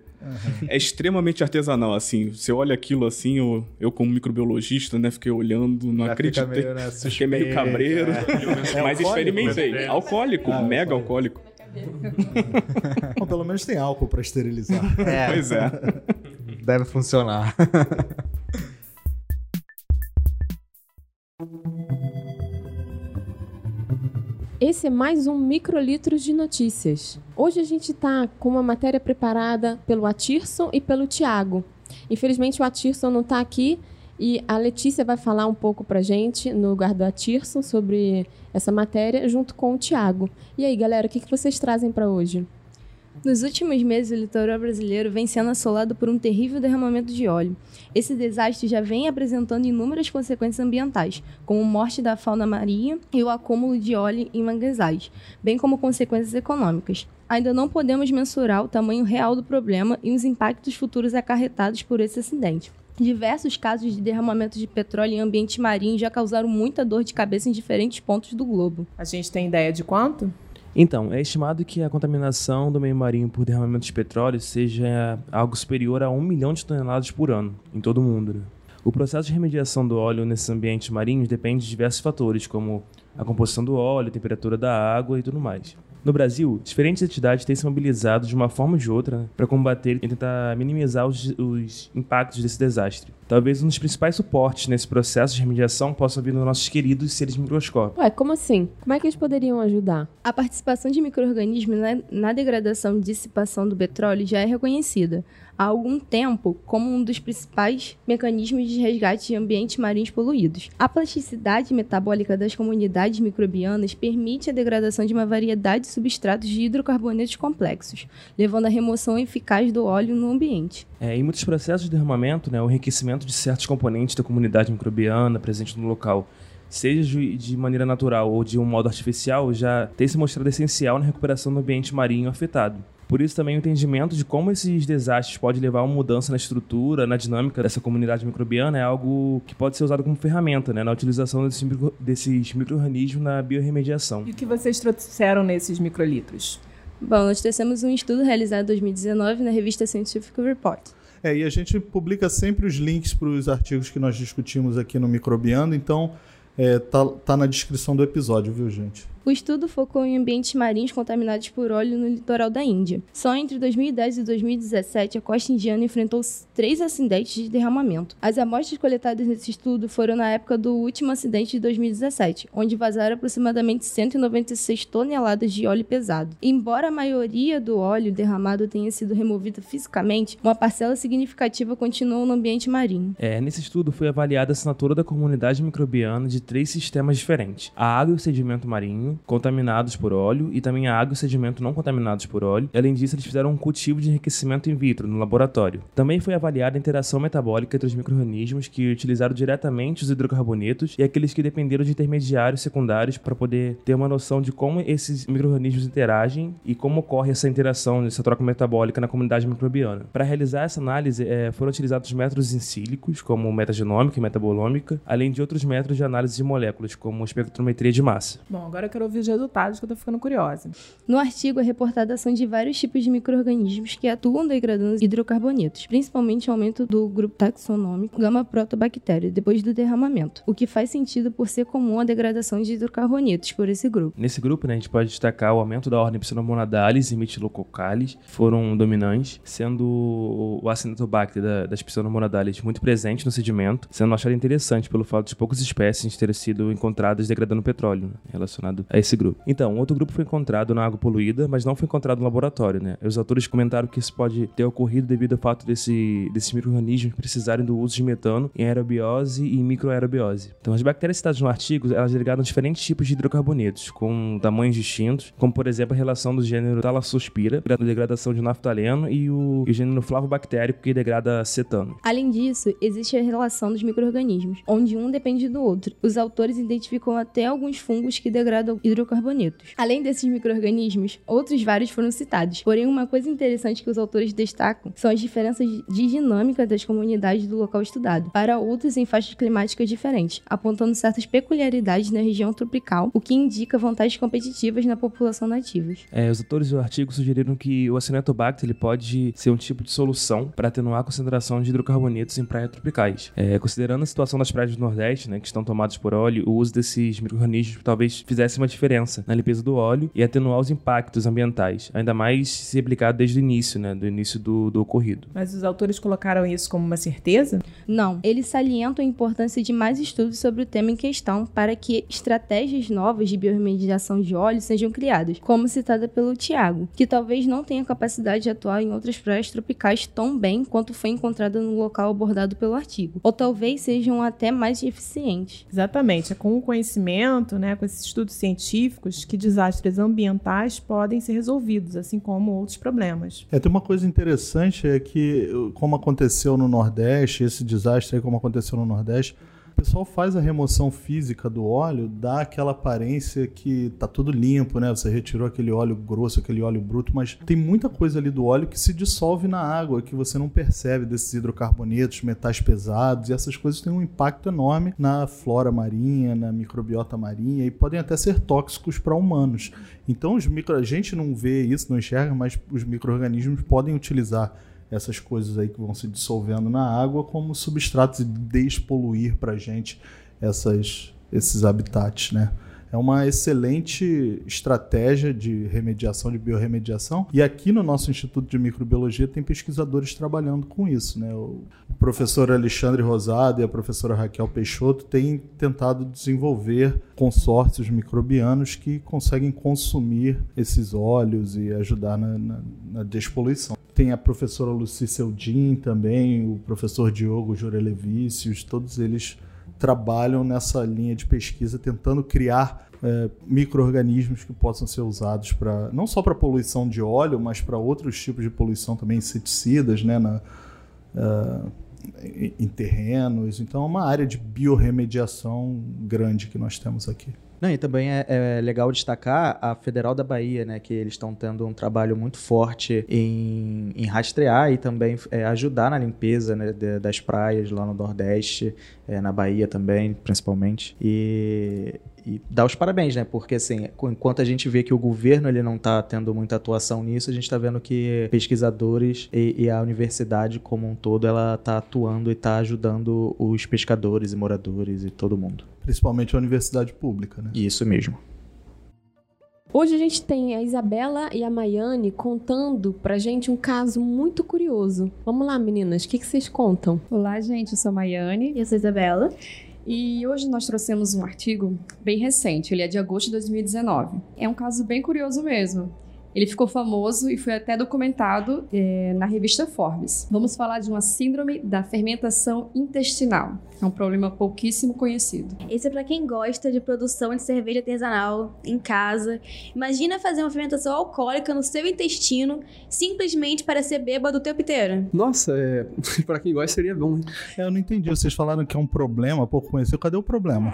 É extremamente artesanal, assim. Você olha aquilo assim, eu, eu como microbiologista, né? Fiquei olhando, não Já fica acreditei. meio, né, Fiquei meio cabreiro. É <laughs> mas alcoólico, experimentei. né? Alcoólico, Ah, mega alcoólico. <laughs> bom, pelo menos tem álcool pra esterilizar. É, <laughs> Pois é. deve funcionar. Esse é mais um Microlitros de Notícias. Hoje a gente está com uma matéria preparada pelo Atirson e pelo Tiago. Infelizmente o Atirson não está aqui e a Letícia vai falar um pouco pra gente, no lugar do Atirson, sobre essa matéria, junto com o Tiago. E aí, galera, o que, que vocês trazem para hoje? Nos últimos meses, o litoral brasileiro vem sendo assolado por um terrível derramamento de óleo. Esse desastre já vem apresentando inúmeras consequências ambientais, como morte da fauna marinha e o acúmulo de óleo em manguezais, bem como consequências econômicas. Ainda não podemos mensurar o tamanho real do problema e os impactos futuros acarretados por esse acidente. Diversos casos de derramamento de petróleo em ambiente marinho já causaram muita dor de cabeça em diferentes pontos do globo. A gente tem ideia de quanto? Então, é estimado que a contaminação do meio marinho por derramamento de petróleo seja algo superior a um milhão de toneladas por ano, em todo o mundo. né? O processo de remediação do óleo nesses ambientes marinhos depende de diversos fatores, como a composição do óleo, a temperatura da água e tudo mais. No Brasil, diferentes entidades têm se mobilizado de uma forma ou de outra para combater e tentar minimizar os, os impactos desse desastre. Talvez um dos principais suportes nesse processo de remediação possa vir dos nossos queridos seres microscópicos. Ué, como assim? Como é que eles poderiam ajudar? A participação de micro-organismos na, na degradação e dissipação do petróleo já é reconhecida há algum tempo como um dos principais mecanismos de resgate de ambientes marinhos poluídos. A plasticidade metabólica das comunidades microbianas permite a degradação de uma variedade de substratos de hidrocarbonetos complexos, levando à remoção eficaz do óleo no ambiente. É, em muitos processos de derramamento, né, o enriquecimento de certos componentes da comunidade microbiana presente no local, seja de, maneira natural ou de um modo artificial, já tem se mostrado essencial na recuperação do ambiente marinho afetado. Por isso também o entendimento de como esses desastres podem levar a uma mudança na estrutura, na dinâmica dessa comunidade microbiana é algo que pode ser usado como ferramenta né, na utilização desses, micro, desses micro-organismos na biorremediação. E o que vocês trouxeram nesses microlitros? Bom, nós trouxemos um estudo realizado em 2019 na revista Scientific Report. É, e a gente publica sempre os links para os artigos que nós discutimos aqui no Microbiando, então é, tá, tá na descrição do episódio, viu, gente? O estudo focou em ambientes marinhos contaminados por óleo no litoral da Índia. Só entre 2010 e 2017, a costa indiana enfrentou três acidentes de derramamento. As amostras coletadas nesse estudo foram na época do último acidente de 2017, onde vazaram aproximadamente 196 toneladas de óleo pesado. Embora a maioria do óleo derramado tenha sido removida fisicamente, uma parcela significativa continuou no ambiente marinho. É, nesse estudo foi avaliada a assinatura da comunidade microbiana de três sistemas diferentes: a água e o sedimento marinho, contaminados por óleo, e também a água e o sedimento não contaminados por óleo. Além disso, eles fizeram um cultivo de enriquecimento in vitro no laboratório. Também foi avaliada a interação metabólica entre os micro-organismos que utilizaram diretamente os hidrocarbonetos e aqueles que dependeram de intermediários secundários para poder ter uma noção de como esses micro-organismos interagem e como ocorre essa interação, essa troca metabólica na comunidade microbiana. Para realizar essa análise, eh, foram utilizados métodos em sílicos, como metagenômica e metabolômica, além de outros métodos de análise de moléculas, como espectrometria de massa. Bom, agora quero ouvir os resultados que eu tô ficando curiosa. No artigo é reportada a ação de vários tipos de micro-organismos que atuam degradando os hidrocarbonetos, principalmente o aumento do grupo taxonômico Gamma-Protobactéria depois do derramamento, o que faz sentido por ser comum a degradação de hidrocarbonetos por esse grupo. Nesse grupo, né, a gente pode destacar o aumento da ordem Pseudomonadales e Metilococales, foram dominantes, sendo o- Acinetobacter da, das Pseudomonadales muito presente no sedimento, sendo achado interessante pelo fato de poucas espécies terem sido encontradas degradando petróleo, né, relacionado a esse grupo. Então, outro grupo foi encontrado na água poluída, mas não foi encontrado no laboratório, né? Os autores comentaram que isso pode ter ocorrido devido ao fato desse, desses micro-organismos precisarem do uso de metano em aerobiose e microaerobiose. Então, as bactérias citadas no artigo, elas degradam diferentes tipos de hidrocarbonetos, com tamanhos distintos, como, por exemplo, a relação do gênero Thalassospira, a degradação de naftaleno, e o, e o gênero flavobactérico, que degrada cetano. Além disso, existe a relação dos micro-organismos, onde um depende do outro. Os autores identificam até alguns fungos que degradam hidrocarbonetos. Além desses micro-organismos, outros vários foram citados. Porém, uma coisa interessante que os autores destacam são as diferenças de dinâmica das comunidades do local estudado, para outros em faixas climáticas diferentes, apontando certas peculiaridades na região tropical, o que indica vantagens competitivas na população nativa. É, os autores do artigo sugeriram que o Acinetobacter ele pode ser um tipo de solução para atenuar a concentração de hidrocarbonetos em praias tropicais. É, considerando a situação das praias do Nordeste, né, que estão tomadas por óleo, o uso desses micro-organismos talvez fizesse uma diferença na limpeza do óleo e atenuar os impactos ambientais, ainda mais se aplicado desde o início, né, do início do, do ocorrido. Mas os autores colocaram isso como uma certeza? Não, eles salientam a importância de mais estudos sobre o tema em questão para que estratégias novas de biorremediação de óleo sejam criadas, como citada pelo Tiago, que talvez não tenha capacidade de atuar em outras praias tropicais tão bem quanto foi encontrada no local abordado pelo artigo, ou talvez sejam até mais eficientes. Exatamente, é com o conhecimento, né, com esses estudos científicos, que desastres ambientais podem ser resolvidos, assim como outros problemas. É, tem uma coisa interessante é que, como aconteceu no Nordeste, esse desastre aí, como aconteceu no Nordeste, pessoal faz a remoção física do óleo, dá aquela aparência que tá tudo limpo, né? Você retirou aquele óleo grosso, aquele óleo bruto, mas tem muita coisa ali do óleo que se dissolve na água, que você não percebe desses hidrocarbonetos, metais pesados, e essas coisas têm um impacto enorme na flora marinha, na microbiota marinha e podem até ser tóxicos para humanos. Então os micro, a gente não vê isso, não enxerga, mas os micro-organismos podem utilizar essas coisas aí que vão se dissolvendo na água como substratos e despoluir para gente essas, esses habitats, né? É uma excelente estratégia de remediação, de biorremediação. E aqui no nosso Instituto de Microbiologia tem pesquisadores trabalhando com isso. Né? O professor Alexandre Rosado e a professora Raquel Peixoto têm tentado desenvolver consórcios microbianos que conseguem consumir esses óleos e ajudar na, na, na despoluição. Tem a professora Luci Seldin também, o professor Diogo Jurelevicius, todos eles trabalham nessa linha de pesquisa tentando criar é, micro-organismos que possam ser usados para não só para poluição de óleo, mas para outros tipos de poluição também, inseticidas, né, na, uh, em terrenos. Então é uma área de biorremediação grande que nós temos aqui. Não, e também é, é, legal destacar a Federal da Bahia, né? Que eles estão tendo um trabalho muito forte em, em rastrear e também é, ajudar na limpeza né, de, das praias lá no Nordeste, é, na Bahia também, principalmente. E, e dar os parabéns, né? Porque assim, enquanto a gente vê que o governo ele não está tendo muita atuação nisso, a gente está vendo que pesquisadores e, e, a universidade como um todo ela está atuando e está ajudando os pescadores e moradores e todo mundo. Principalmente a universidade pública, né? Isso mesmo. Hoje a gente tem a Isabela e a Maiane contando pra gente um caso muito curioso. Vamos lá, meninas, o que, que vocês contam? Olá, gente, eu sou a Maiane. Eu sou a Isabela. E hoje nós trouxemos um artigo bem recente, ele é de agosto de 2019. É um caso bem curioso mesmo. Ele ficou famoso e foi até documentado é, na revista Forbes. Vamos falar de uma síndrome da fermentação intestinal. É um problema pouquíssimo conhecido. Esse é para quem gosta de produção de cerveja artesanal em casa. Imagina fazer uma fermentação alcoólica no seu intestino simplesmente para ser bêbado o tempo inteiro. Nossa, é... <laughs> para quem gosta seria bom. Hein? É, eu não entendi. Vocês falaram que é um problema pouco conhecido. Cadê o problema?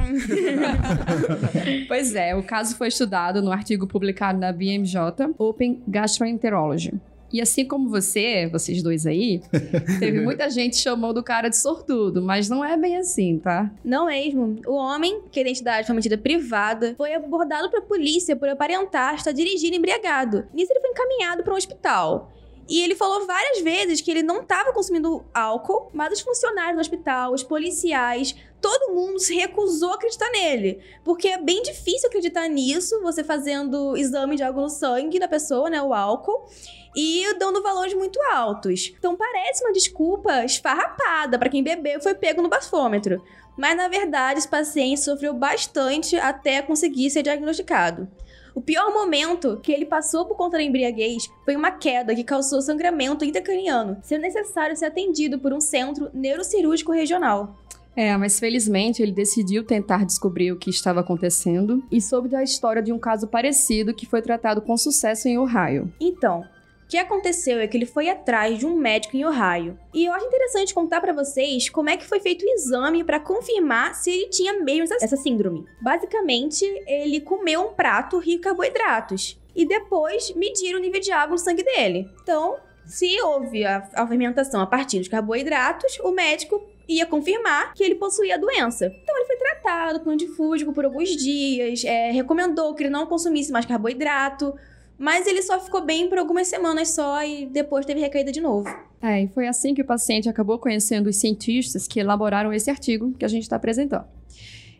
<laughs> pois é, o caso foi estudado no artigo publicado na BMJ, Open Gastroenterology. E assim como você, vocês dois aí, <laughs> teve muita gente chamando o cara de sortudo, mas não é bem assim, tá? Não mesmo. O homem, que a identidade foi mantida privada, foi abordado pela polícia por aparentar estar dirigindo embriagado. Nisso ele foi encaminhado para um hospital. E ele falou várias vezes que ele não estava consumindo álcool, mas os funcionários do hospital, os policiais, todo mundo se recusou a acreditar nele. Porque é bem difícil acreditar nisso, você fazendo exame de algo no sangue da pessoa, né? O álcool. E dando valores muito altos. Então parece uma desculpa esfarrapada para quem bebeu e foi pego no bafômetro. Mas na verdade, esse paciente sofreu bastante até conseguir ser diagnosticado. O pior momento que ele passou por conta da embriaguez foi uma queda que causou sangramento intracraniano, sendo necessário ser atendido por um centro neurocirúrgico regional. É, mas felizmente ele decidiu tentar descobrir o que estava acontecendo e soube da história de um caso parecido que foi tratado com sucesso em Ohio. Então, o que aconteceu é que ele foi atrás de um médico em Ohio. E eu acho interessante contar para vocês como é que foi feito o exame para confirmar se ele tinha mesmo essa síndrome. Basicamente, ele comeu um prato rico em carboidratos e depois mediram o nível de água no sangue dele. Então, se houve a, a fermentação a partir dos carboidratos, o médico ia confirmar que ele possuía a doença. Então ele foi tratado com antifúngico por alguns dias, é, recomendou que ele não consumisse mais carboidrato, mas ele só ficou bem por algumas semanas só e depois teve recaída de novo. É, e foi assim que o paciente acabou conhecendo os cientistas que elaboraram esse artigo que a gente está apresentando.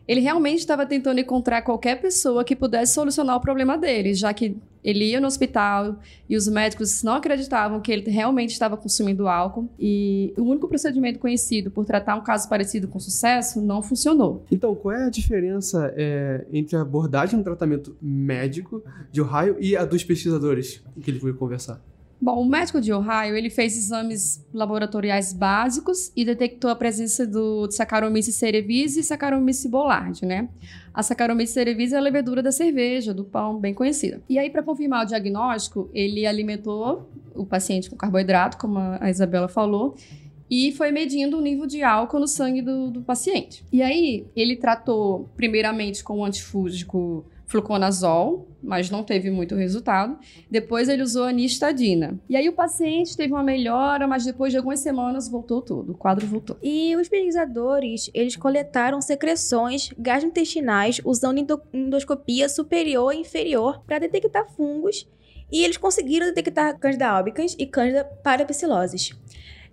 Ele realmente estava tentando encontrar qualquer pessoa que pudesse solucionar o problema dele, já que ele ia no hospital e os médicos não acreditavam que ele realmente estava consumindo álcool. E o único procedimento conhecido por tratar um caso parecido com sucesso não funcionou. Então, qual é a diferença é, entre a abordagem no tratamento médico de Ohio e a dos pesquisadores que ele foi conversar? Bom, o médico de Ohio, ele fez exames laboratoriais básicos e detectou a presença do Saccharomyces cerevisiae e Saccharomyces boulardii, né? A Saccharomyces cerevisiae é a levedura da cerveja, do pão, bem conhecida. E aí, para confirmar o diagnóstico, ele alimentou o paciente com carboidrato, como a Isabela falou, e foi medindo o nível de álcool no sangue do, do paciente. E aí, ele tratou primeiramente com o antifúngico fluconazol, mas não teve muito resultado. Depois ele usou anistadina. E aí o paciente teve uma melhora, mas depois de algumas semanas voltou tudo, o quadro voltou. E os pesquisadores, eles coletaram secreções gastrointestinais usando endoscopia superior e inferior para detectar fungos e eles conseguiram detectar Candida albicans e Candida parapsiloses.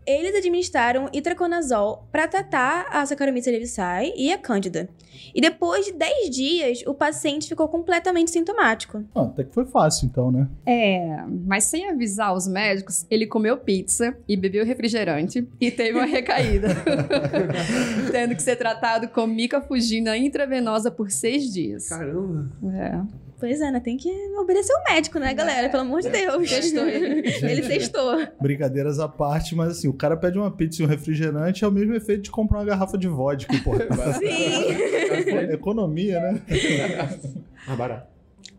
Eles administraram itraconazol para tratar a Saccharomyces cerevisiae e a Cândida. E depois de 10 dias, o paciente ficou completamente sintomático. Ah, até que foi fácil então, né? É, mas sem avisar os médicos, ele comeu pizza e bebeu refrigerante e teve uma recaída. <laughs> Tendo que ser tratado com micafugina intravenosa por seis dias. Caramba! É. Pois é, né? Tem que obedecer o médico, né, galera? Pelo amor de Deus. Testou ele. <laughs> ele testou. Brincadeiras à parte, mas assim, o cara pede uma pizza e um refrigerante é o mesmo efeito de comprar uma garrafa de vodka, pô. <laughs> Sim. Economia, né? Mais <laughs> barato.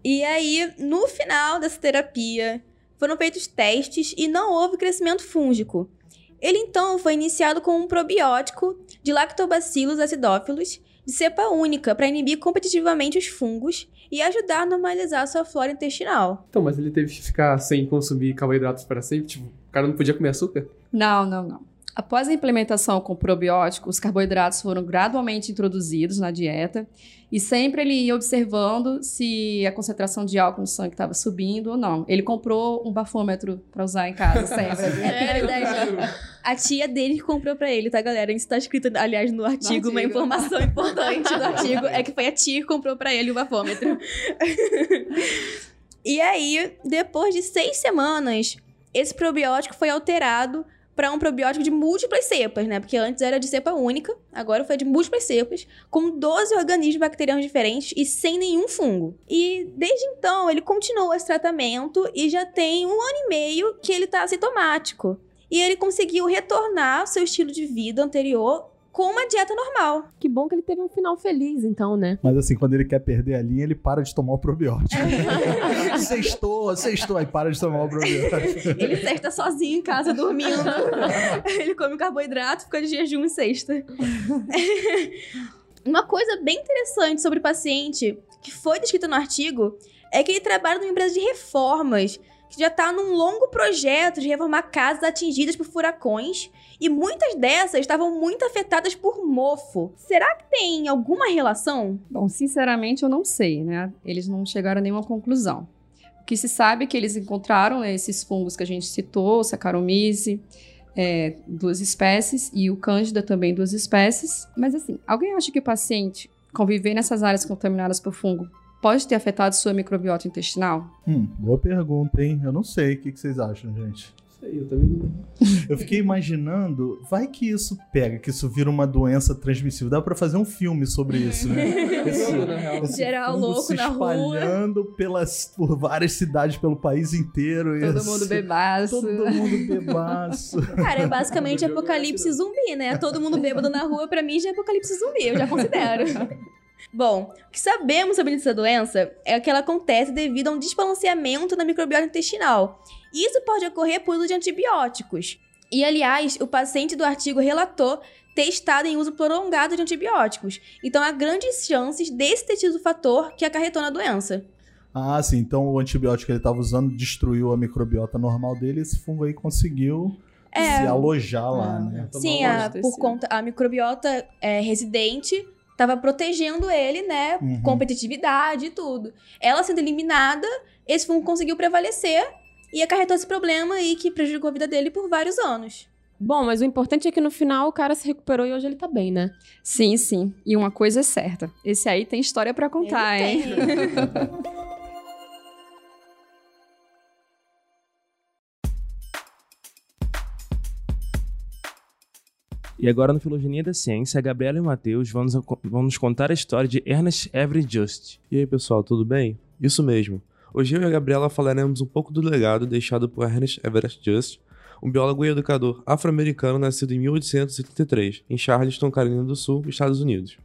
E aí, no final dessa terapia, foram feitos testes e não houve crescimento fúngico. Ele então foi iniciado com um probiótico de Lactobacillus acidófilos de cepa única para inibir competitivamente os fungos e ajudar a normalizar a sua flora intestinal. Então, mas ele teve que ficar sem consumir carboidratos para sempre? Tipo, o cara não podia comer açúcar? Não, não, não. Após a implementação com probiótico, os carboidratos foram gradualmente introduzidos na dieta e sempre ele ia observando se a concentração de álcool no sangue estava subindo ou não. Ele comprou um bafômetro para usar em casa sempre. <laughs> É verdade. <laughs> A tia dele que comprou pra ele, tá, galera? Isso tá escrito, aliás, no artigo. Uma artigo. informação importante do artigo é que foi a tia que comprou pra ele o bafômetro. <laughs> e aí, depois de seis semanas, esse probiótico foi alterado para um probiótico de múltiplas cepas, né? Porque antes era de cepa única, agora foi de múltiplas cepas, com 12 organismos bacterianos diferentes e sem nenhum fungo. E desde então ele continuou esse tratamento e já tem um ano e meio que ele tá assintomático. E ele conseguiu retornar ao seu estilo de vida anterior com uma dieta normal. Que bom que ele teve um final feliz, então, né? Mas assim, quando ele quer perder a linha, ele para de tomar o probiótico. <laughs> sextou, sextou, aí para de tomar o probiótico. Ele sexta sozinho em casa, dormindo. <laughs> ele come carboidrato, fica de jejum e sexta. <laughs> Uma coisa bem interessante sobre o paciente, que foi descrita no artigo, é que ele trabalha numa empresa de reformas, que já está num longo projeto de reformar casas atingidas por furacões, e muitas dessas estavam muito afetadas por mofo. Será que tem alguma relação? Bom, sinceramente eu não sei, né? Eles não chegaram a nenhuma conclusão. O que se sabe é que eles encontraram né, esses fungos que a gente citou, Saccharomyces, é, duas espécies e o Cândida também duas espécies. Mas assim, alguém acha que o paciente conviver nessas áreas contaminadas por fungo pode ter afetado sua microbiota intestinal? Hum, boa pergunta, hein? Eu não sei. O que vocês acham, gente? Sei, eu também não. <laughs> Eu fiquei imaginando, vai que isso pega, que isso vira uma doença transmissível. Dá pra fazer um filme sobre isso, né? <laughs> Esse, Geral fungo louco se na rua. espalhando pelas, por várias cidades pelo país inteiro. Todo esse- mundo bebaço. Todo mundo bebaço. <laughs> Cara, é basicamente apocalipse zumbi, né? Todo mundo bêbado na rua, pra mim já é apocalipse zumbi, eu já considero. Bom, o que sabemos sobre essa doença é que ela acontece devido a um desbalanceamento na microbiota intestinal. Isso pode ocorrer por uso de antibióticos. E, aliás, o paciente do artigo relatou ter estado em uso prolongado de antibióticos. Então, há grandes chances desse ter sido o fator que acarretou na doença. Ah, sim. Então o antibiótico que ele estava usando destruiu a microbiota normal dele. Esse fungo aí conseguiu É. se alojar lá, né? Sim, Tomar a- longe desse- por conta a microbiota é, residente estava protegendo ele, né? Uhum. Competitividade e tudo. Ela sendo eliminada, esse fungo conseguiu prevalecer e acarretou esse problema aí que prejudicou a vida dele por vários anos. Bom, mas o importante é que no final o cara se recuperou e hoje ele tá bem, né? Sim, sim. E uma coisa é certa. Esse aí tem história pra contar, Ele hein? <laughs> E agora no Filogenia da Ciência, a Gabriela e o Matheus vão nos, vão nos contar a história de Ernest Everett Just. E aí, pessoal, tudo bem? Isso mesmo. Hoje eu e a Gabriela falaremos um pouco do legado deixado por Ernest Everett Just, um biólogo e educador afro-americano nascido em 1873, em Charleston, Carolina do Sul, Estados Unidos,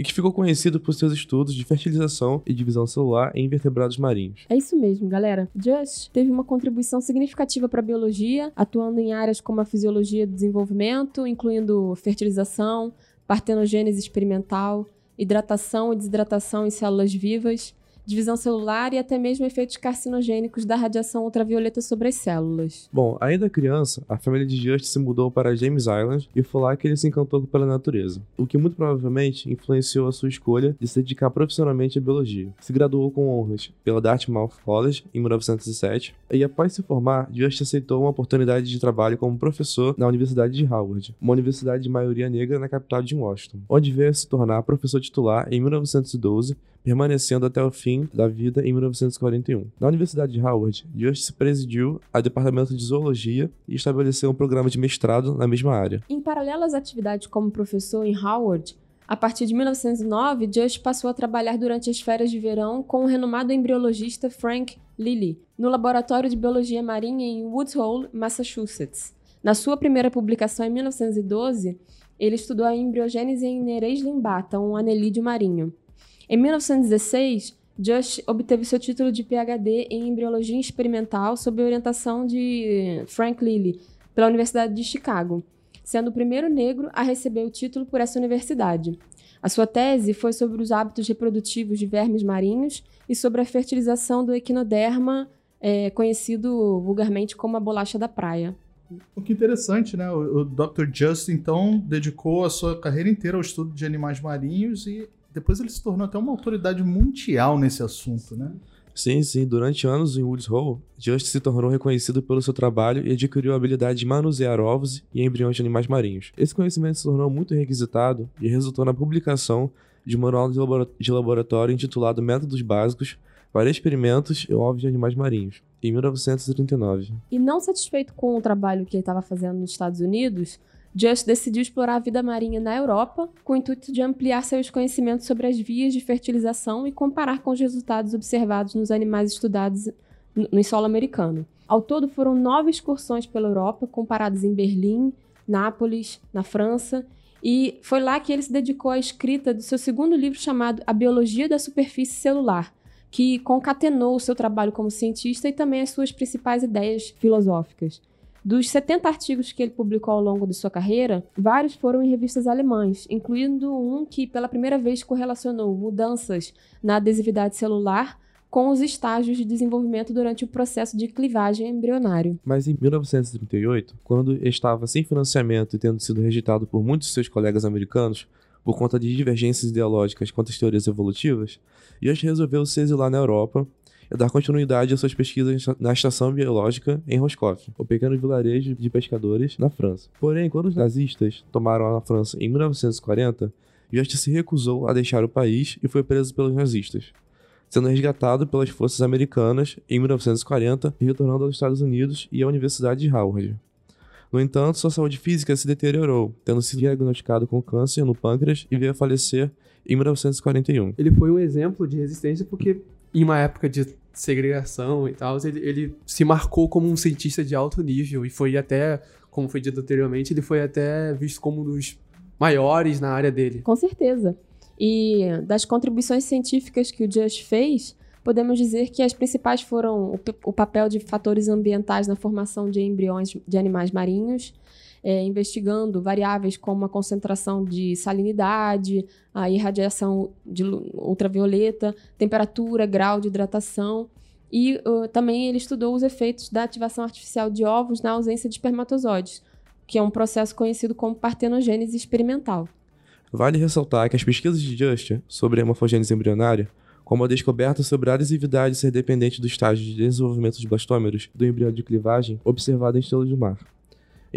e que ficou conhecido por seus estudos de fertilização e divisão celular em invertebrados marinhos. É isso mesmo, galera. Just teve uma contribuição significativa para a biologia, atuando em áreas como a fisiologia do desenvolvimento, incluindo fertilização, partenogênese experimental, hidratação e desidratação em células vivas, divisão celular e até mesmo efeitos carcinogênicos da radiação ultravioleta sobre as células. Bom, ainda criança, a família de Just se mudou para James Island e foi lá que ele se encantou pela natureza, o que muito provavelmente influenciou a sua escolha de se dedicar profissionalmente à biologia. Se graduou com honras pela Dartmouth College em 1907 e após se formar, Just aceitou uma oportunidade de trabalho como professor na Universidade de Howard, uma universidade de maioria negra na capital de Washington, onde veio a se tornar professor titular em 1912 permanecendo até o fim da vida em 1941. Na Universidade de Howard, Just presidiu ao departamento de zoologia e estabeleceu um programa de mestrado na mesma área. Em paralelo às atividades como professor em Howard, a partir de 1909, Just passou a trabalhar durante as férias de verão com o renomado embriologista Frank Lilly, no Laboratório de Biologia Marinha em Woods Hole, Massachusetts. Na sua primeira publicação em 1912, ele estudou a embriogênese em Nereis limbata, um anelídeo marinho. Em 1916, Just obteve seu título de PhD em embriologia experimental sob orientação de Frank Lilly, pela Universidade de Chicago, sendo o primeiro negro a receber o título por essa universidade. A sua tese foi sobre os hábitos reprodutivos de vermes marinhos e sobre a fertilização do equinoderma, é, conhecido vulgarmente como a bolacha da praia. O que interessante, né? O, o Dr. Just, então, dedicou a sua carreira inteira ao estudo de animais marinhos e depois ele se tornou até uma autoridade mundial nesse assunto, né? Sim, sim, durante anos em Woods Hole, Just se tornou reconhecido pelo seu trabalho e adquiriu a habilidade de manusear ovos e embriões de animais marinhos. Esse conhecimento se tornou muito requisitado e resultou na publicação de um manual de labora- de laboratório intitulado Métodos Básicos para Experimentos em Ovos de Animais Marinhos, em 1939. E não satisfeito com o trabalho que ele estava fazendo nos Estados Unidos, Just decidiu explorar a vida marinha na Europa com o intuito de ampliar seus conhecimentos sobre as vias de fertilização e comparar com os resultados observados nos animais estudados no solo americano. Ao todo, foram nove excursões pela Europa, comparadas em Berlim, Nápoles, na França, e foi lá que ele se dedicou à escrita do seu segundo livro chamado A Biologia da Superfície Celular, que concatenou o seu trabalho como cientista e também as suas principais ideias filosóficas. Dos 70 artigos que ele publicou ao longo de sua carreira, vários foram em revistas alemãs, incluindo um que pela primeira vez correlacionou mudanças na adesividade celular com os estágios de desenvolvimento durante o processo de clivagem embrionário. Mas em 1938, quando estava sem financiamento e tendo sido rejeitado por muitos de seus colegas americanos por conta de divergências ideológicas quanto às teorias evolutivas, Just resolveu se exilar na Europa e dar continuidade às suas pesquisas na estação biológica em Roscoff, o pequeno vilarejo de pescadores na França. Porém, quando os nazistas tomaram a França em 1940, Just se recusou a deixar o país e foi preso pelos nazistas, sendo resgatado pelas forças americanas em 1940 e retornando aos Estados Unidos e à Universidade de Howard. No entanto, sua saúde física se deteriorou, tendo sido diagnosticado com câncer no pâncreas e veio a falecer em 1941. Ele foi um exemplo de resistência porque, em uma época de segregação e tal, ele, ele se marcou como um cientista de alto nível e foi até, como foi dito anteriormente, ele foi até visto como um dos maiores na área dele. Com certeza. E das contribuições científicas que o Just fez, podemos dizer que as principais foram o, o papel de fatores ambientais na formação de embriões de animais marinhos, é, investigando variáveis como a concentração de salinidade, a irradiação de ultravioleta, temperatura, grau de hidratação. E uh, também ele estudou os efeitos da ativação artificial de ovos na ausência de espermatozoides, que é um processo conhecido como partenogênese experimental. Vale ressaltar que as pesquisas de Just sobre a morfogênese embrionária, como a descoberta sobre a adesividade ser dependente do estágio de desenvolvimento de blastômeros do embrião de clivagem observado em estrelas do mar,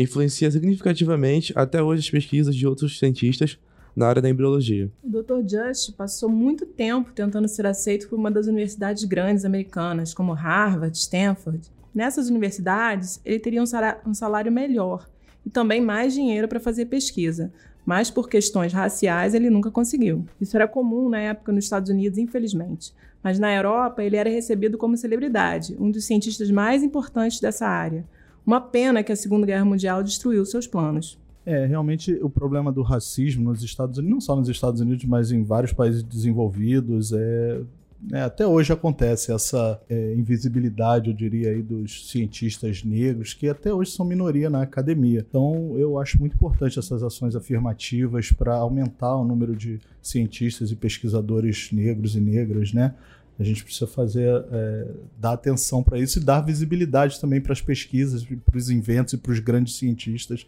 influencia significativamente até hoje as pesquisas de outros cientistas na área da embriologia. O Dr. Just passou muito tempo tentando ser aceito por uma das universidades grandes americanas, como Harvard, Stanford. Nessas universidades, ele teria um salário melhor e também mais dinheiro para fazer pesquisa, mas por questões raciais ele nunca conseguiu. Isso era comum na época nos Estados Unidos, infelizmente. Mas na Europa ele era recebido como celebridade, um dos cientistas mais importantes dessa área. Uma pena que a Segunda Guerra Mundial destruiu seus planos. É, realmente o problema do racismo nos Estados Unidos, não só nos Estados Unidos, mas em vários países desenvolvidos, é, né, até hoje acontece essa é, invisibilidade, eu diria, aí, dos cientistas negros, que até hoje são minoria na academia. Então, eu acho muito importante essas ações afirmativas para aumentar o número de cientistas e pesquisadores negros e negras, né? A gente precisa fazer, é, dar atenção para isso e dar visibilidade também para as pesquisas, para os inventos e para os grandes cientistas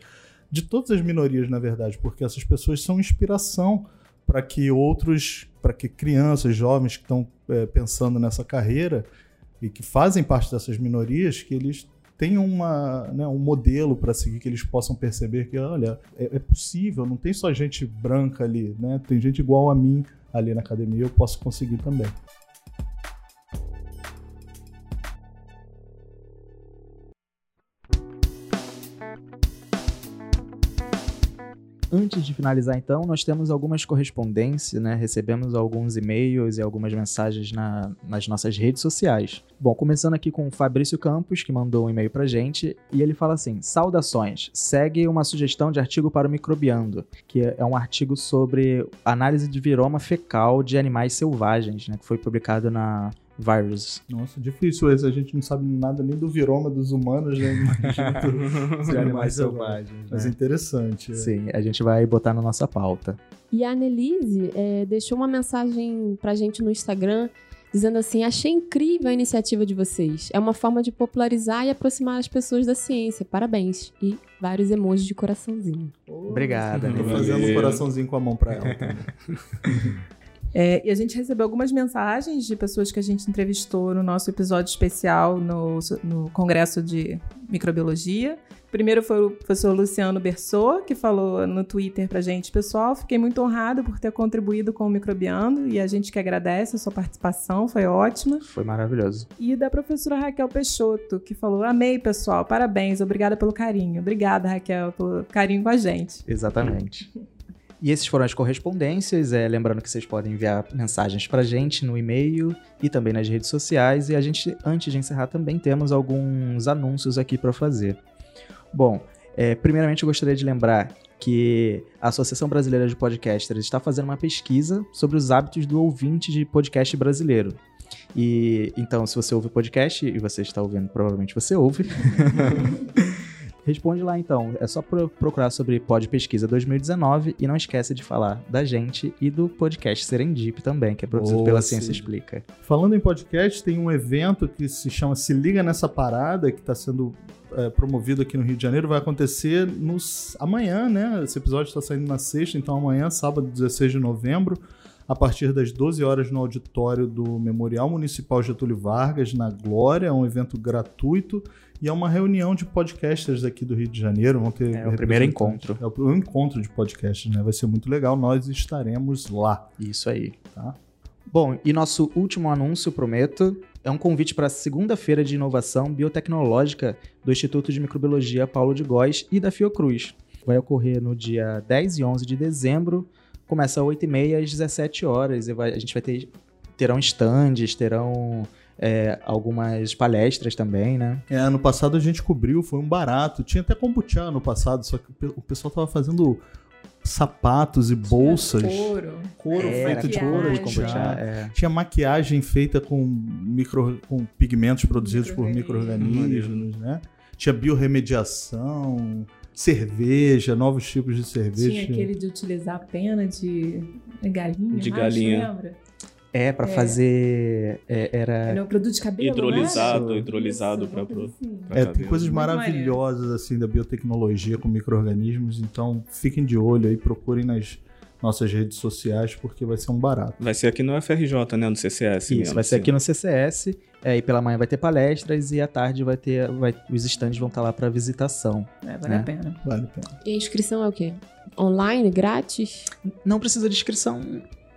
de todas as minorias, na verdade, porque essas pessoas são inspiração para que outros, para que crianças, jovens que estão é, pensando nessa carreira e que fazem parte dessas minorias, que eles tenham uma, né, um modelo para seguir, que eles possam perceber que, olha, é, é possível, não tem só gente branca ali, né? Tem gente igual a mim ali na academia, eu posso conseguir também. Antes de finalizar, então, nós temos algumas correspondências, né? Recebemos alguns e-mails e algumas mensagens na- nas nossas redes sociais. Bom, começando aqui com o Fabrício Campos, que mandou um e-mail pra gente, e ele fala assim: Saudações, segue uma sugestão de artigo para o Microbiando, que é um artigo sobre análise de viroma fecal de animais selvagens, né? Que foi publicado na Virus. Nossa, difícil esse, a gente não sabe nada nem do viroma dos humanos, né? <laughs> Dos animais selvagens. Mas né? interessante. é. Sim, a gente vai botar na nossa pauta. E a Annelise é, deixou uma mensagem pra gente no Instagram dizendo assim: Achei incrível a iniciativa de vocês. É uma forma de popularizar e aproximar as pessoas da ciência. Parabéns. E vários emojis de coraçãozinho. Obrigada, Tô fazendo um coraçãozinho com a mão pra ela também. <laughs> É, e a gente recebeu algumas mensagens de pessoas que a gente entrevistou no nosso episódio especial no, no Congresso de Microbiologia. Primeiro foi o professor Luciano Bersot, que falou no Twitter pra gente, pessoal, fiquei muito honrado por ter contribuído com o Microbiando e a gente que agradece a sua participação, foi ótima. Foi maravilhoso. E da professora Raquel Peixoto, que falou, amei, pessoal, parabéns, obrigada pelo carinho. Obrigada, Raquel, pelo carinho com a gente. Exatamente. E esses foram as correspondências. É, lembrando que vocês podem enviar mensagens pra gente no e-mail e também nas redes sociais. E a gente, antes de encerrar, também temos alguns anúncios aqui para fazer. Bom, é, primeiramente eu gostaria de lembrar que a Associação Brasileira de Podcasters está fazendo uma pesquisa sobre os hábitos do ouvinte de podcast brasileiro. E então, se você ouve podcast e você está ouvindo, provavelmente você ouve. <laughs> Responde lá então. É só pro- procurar sobre Pod Pesquisa 2019 e não esquece de falar da gente e do podcast Serendip também, que é produzido Oh, pela sim. Ciência Explica. Falando em podcast, tem um evento que se chama Se Liga Nessa Parada, que está sendo é, promovido aqui no Rio de Janeiro. Vai acontecer nos, amanhã, né? Esse episódio está saindo na sexta, então amanhã, sábado 16 de novembro, a partir das 12 horas no auditório do Memorial Municipal Getúlio Vargas, na Glória. É um evento gratuito e é uma reunião de podcasters aqui do Rio de Janeiro. Vão ter É o primeiro encontro. É o primeiro encontro de podcasters, né? Vai ser muito legal. Nós estaremos lá. Isso aí. Tá. Bom, e nosso último anúncio, prometo, é um convite para a segunda-feira de inovação biotecnológica do Instituto de Microbiologia Paulo de Góes e da Fiocruz. Vai ocorrer no dia 10 e 11 de dezembro, começa às 8h30 às 17 horas. E a gente vai ter terão stands, terão é, algumas palestras também, né? É, ano passado a gente cobriu, foi um barato. Tinha até kombucha ano passado, só que o pe- o pessoal tava fazendo sapatos e bolsas. Couro. Couro Era feito de couro couro de kombucha, é. Tinha maquiagem feita com, micro, com pigmentos produzidos por Micro-organismos. né? Tinha biorremediação, cerveja, novos tipos de cerveja. Tinha aquele de utilizar a pena de de galinha. De mais, galinha. Lembra? É, para É. fazer. é, era. Era um produto de cabelo. Hidrolisado, né? hidrolisado coisa pro, assim. É, tem cabelo. coisas Muito maravilhosas assim da biotecnologia com micro-organismos, então fiquem de olho aí, procurem nas nossas redes sociais, porque vai ser um barato. Vai ser aqui no FRJ, né? No CCS Isso, mesmo, vai ser assim. aqui no CCS. É, e pela manhã vai ter palestras e à tarde vai ter. Vai, os estandes vão estar lá para visitação. É, vale né? a pena. Vale a pena. E a inscrição é o quê? Online, grátis? Não precisa de inscrição.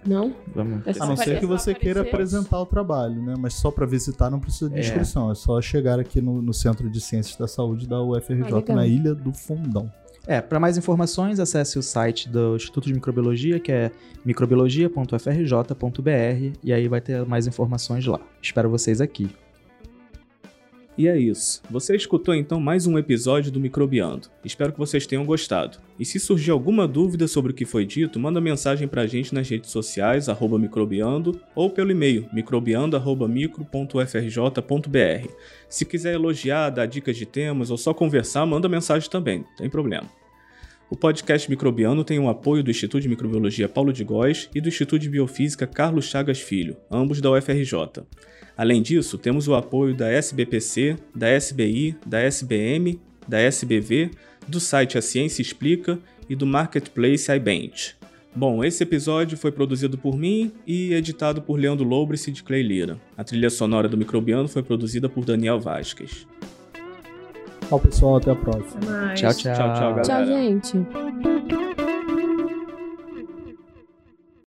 Não? Vamos. É A não ser que é você queira aparecer. apresentar o trabalho, né? Mas só para visitar não precisa de É. inscrição. É só chegar aqui no, no Centro de Ciências da Saúde da Ah, UFRJ, legal. na Ilha do Fundão. É, para mais informações, acesse o site do Instituto de Microbiologia, que é microbiologia.frj.br, e aí vai ter mais informações lá. Espero vocês aqui. E é isso. Você escutou então mais um episódio do Microbiando. Espero que vocês tenham gostado. E se surgir alguma dúvida sobre o que foi dito, manda mensagem pra gente nas redes sociais, microbiando, ou pelo e-mail, microbiando.micro.frj.br. Se quiser elogiar, dar dicas de temas ou só conversar, manda mensagem também, não tem problema. O podcast Microbiano tem o apoio do Instituto de Microbiologia Paulo de Góes e do Instituto de Biofísica Carlos Chagas Filho, ambos da UFRJ. Além disso, temos o apoio da SBPC, da SBI, da SBM, da SBV, do site A Ciência Explica e do Marketplace iBench. Bom, esse episódio foi produzido por mim e editado por Leandro Loubris e de Clay Lira. A trilha sonora do Microbiano foi produzida por Daniel Vasquez. Tchau, pessoal. Até a próxima. Até. Tchau, tchau. Tchau, tchau, galera. Tchau, gente.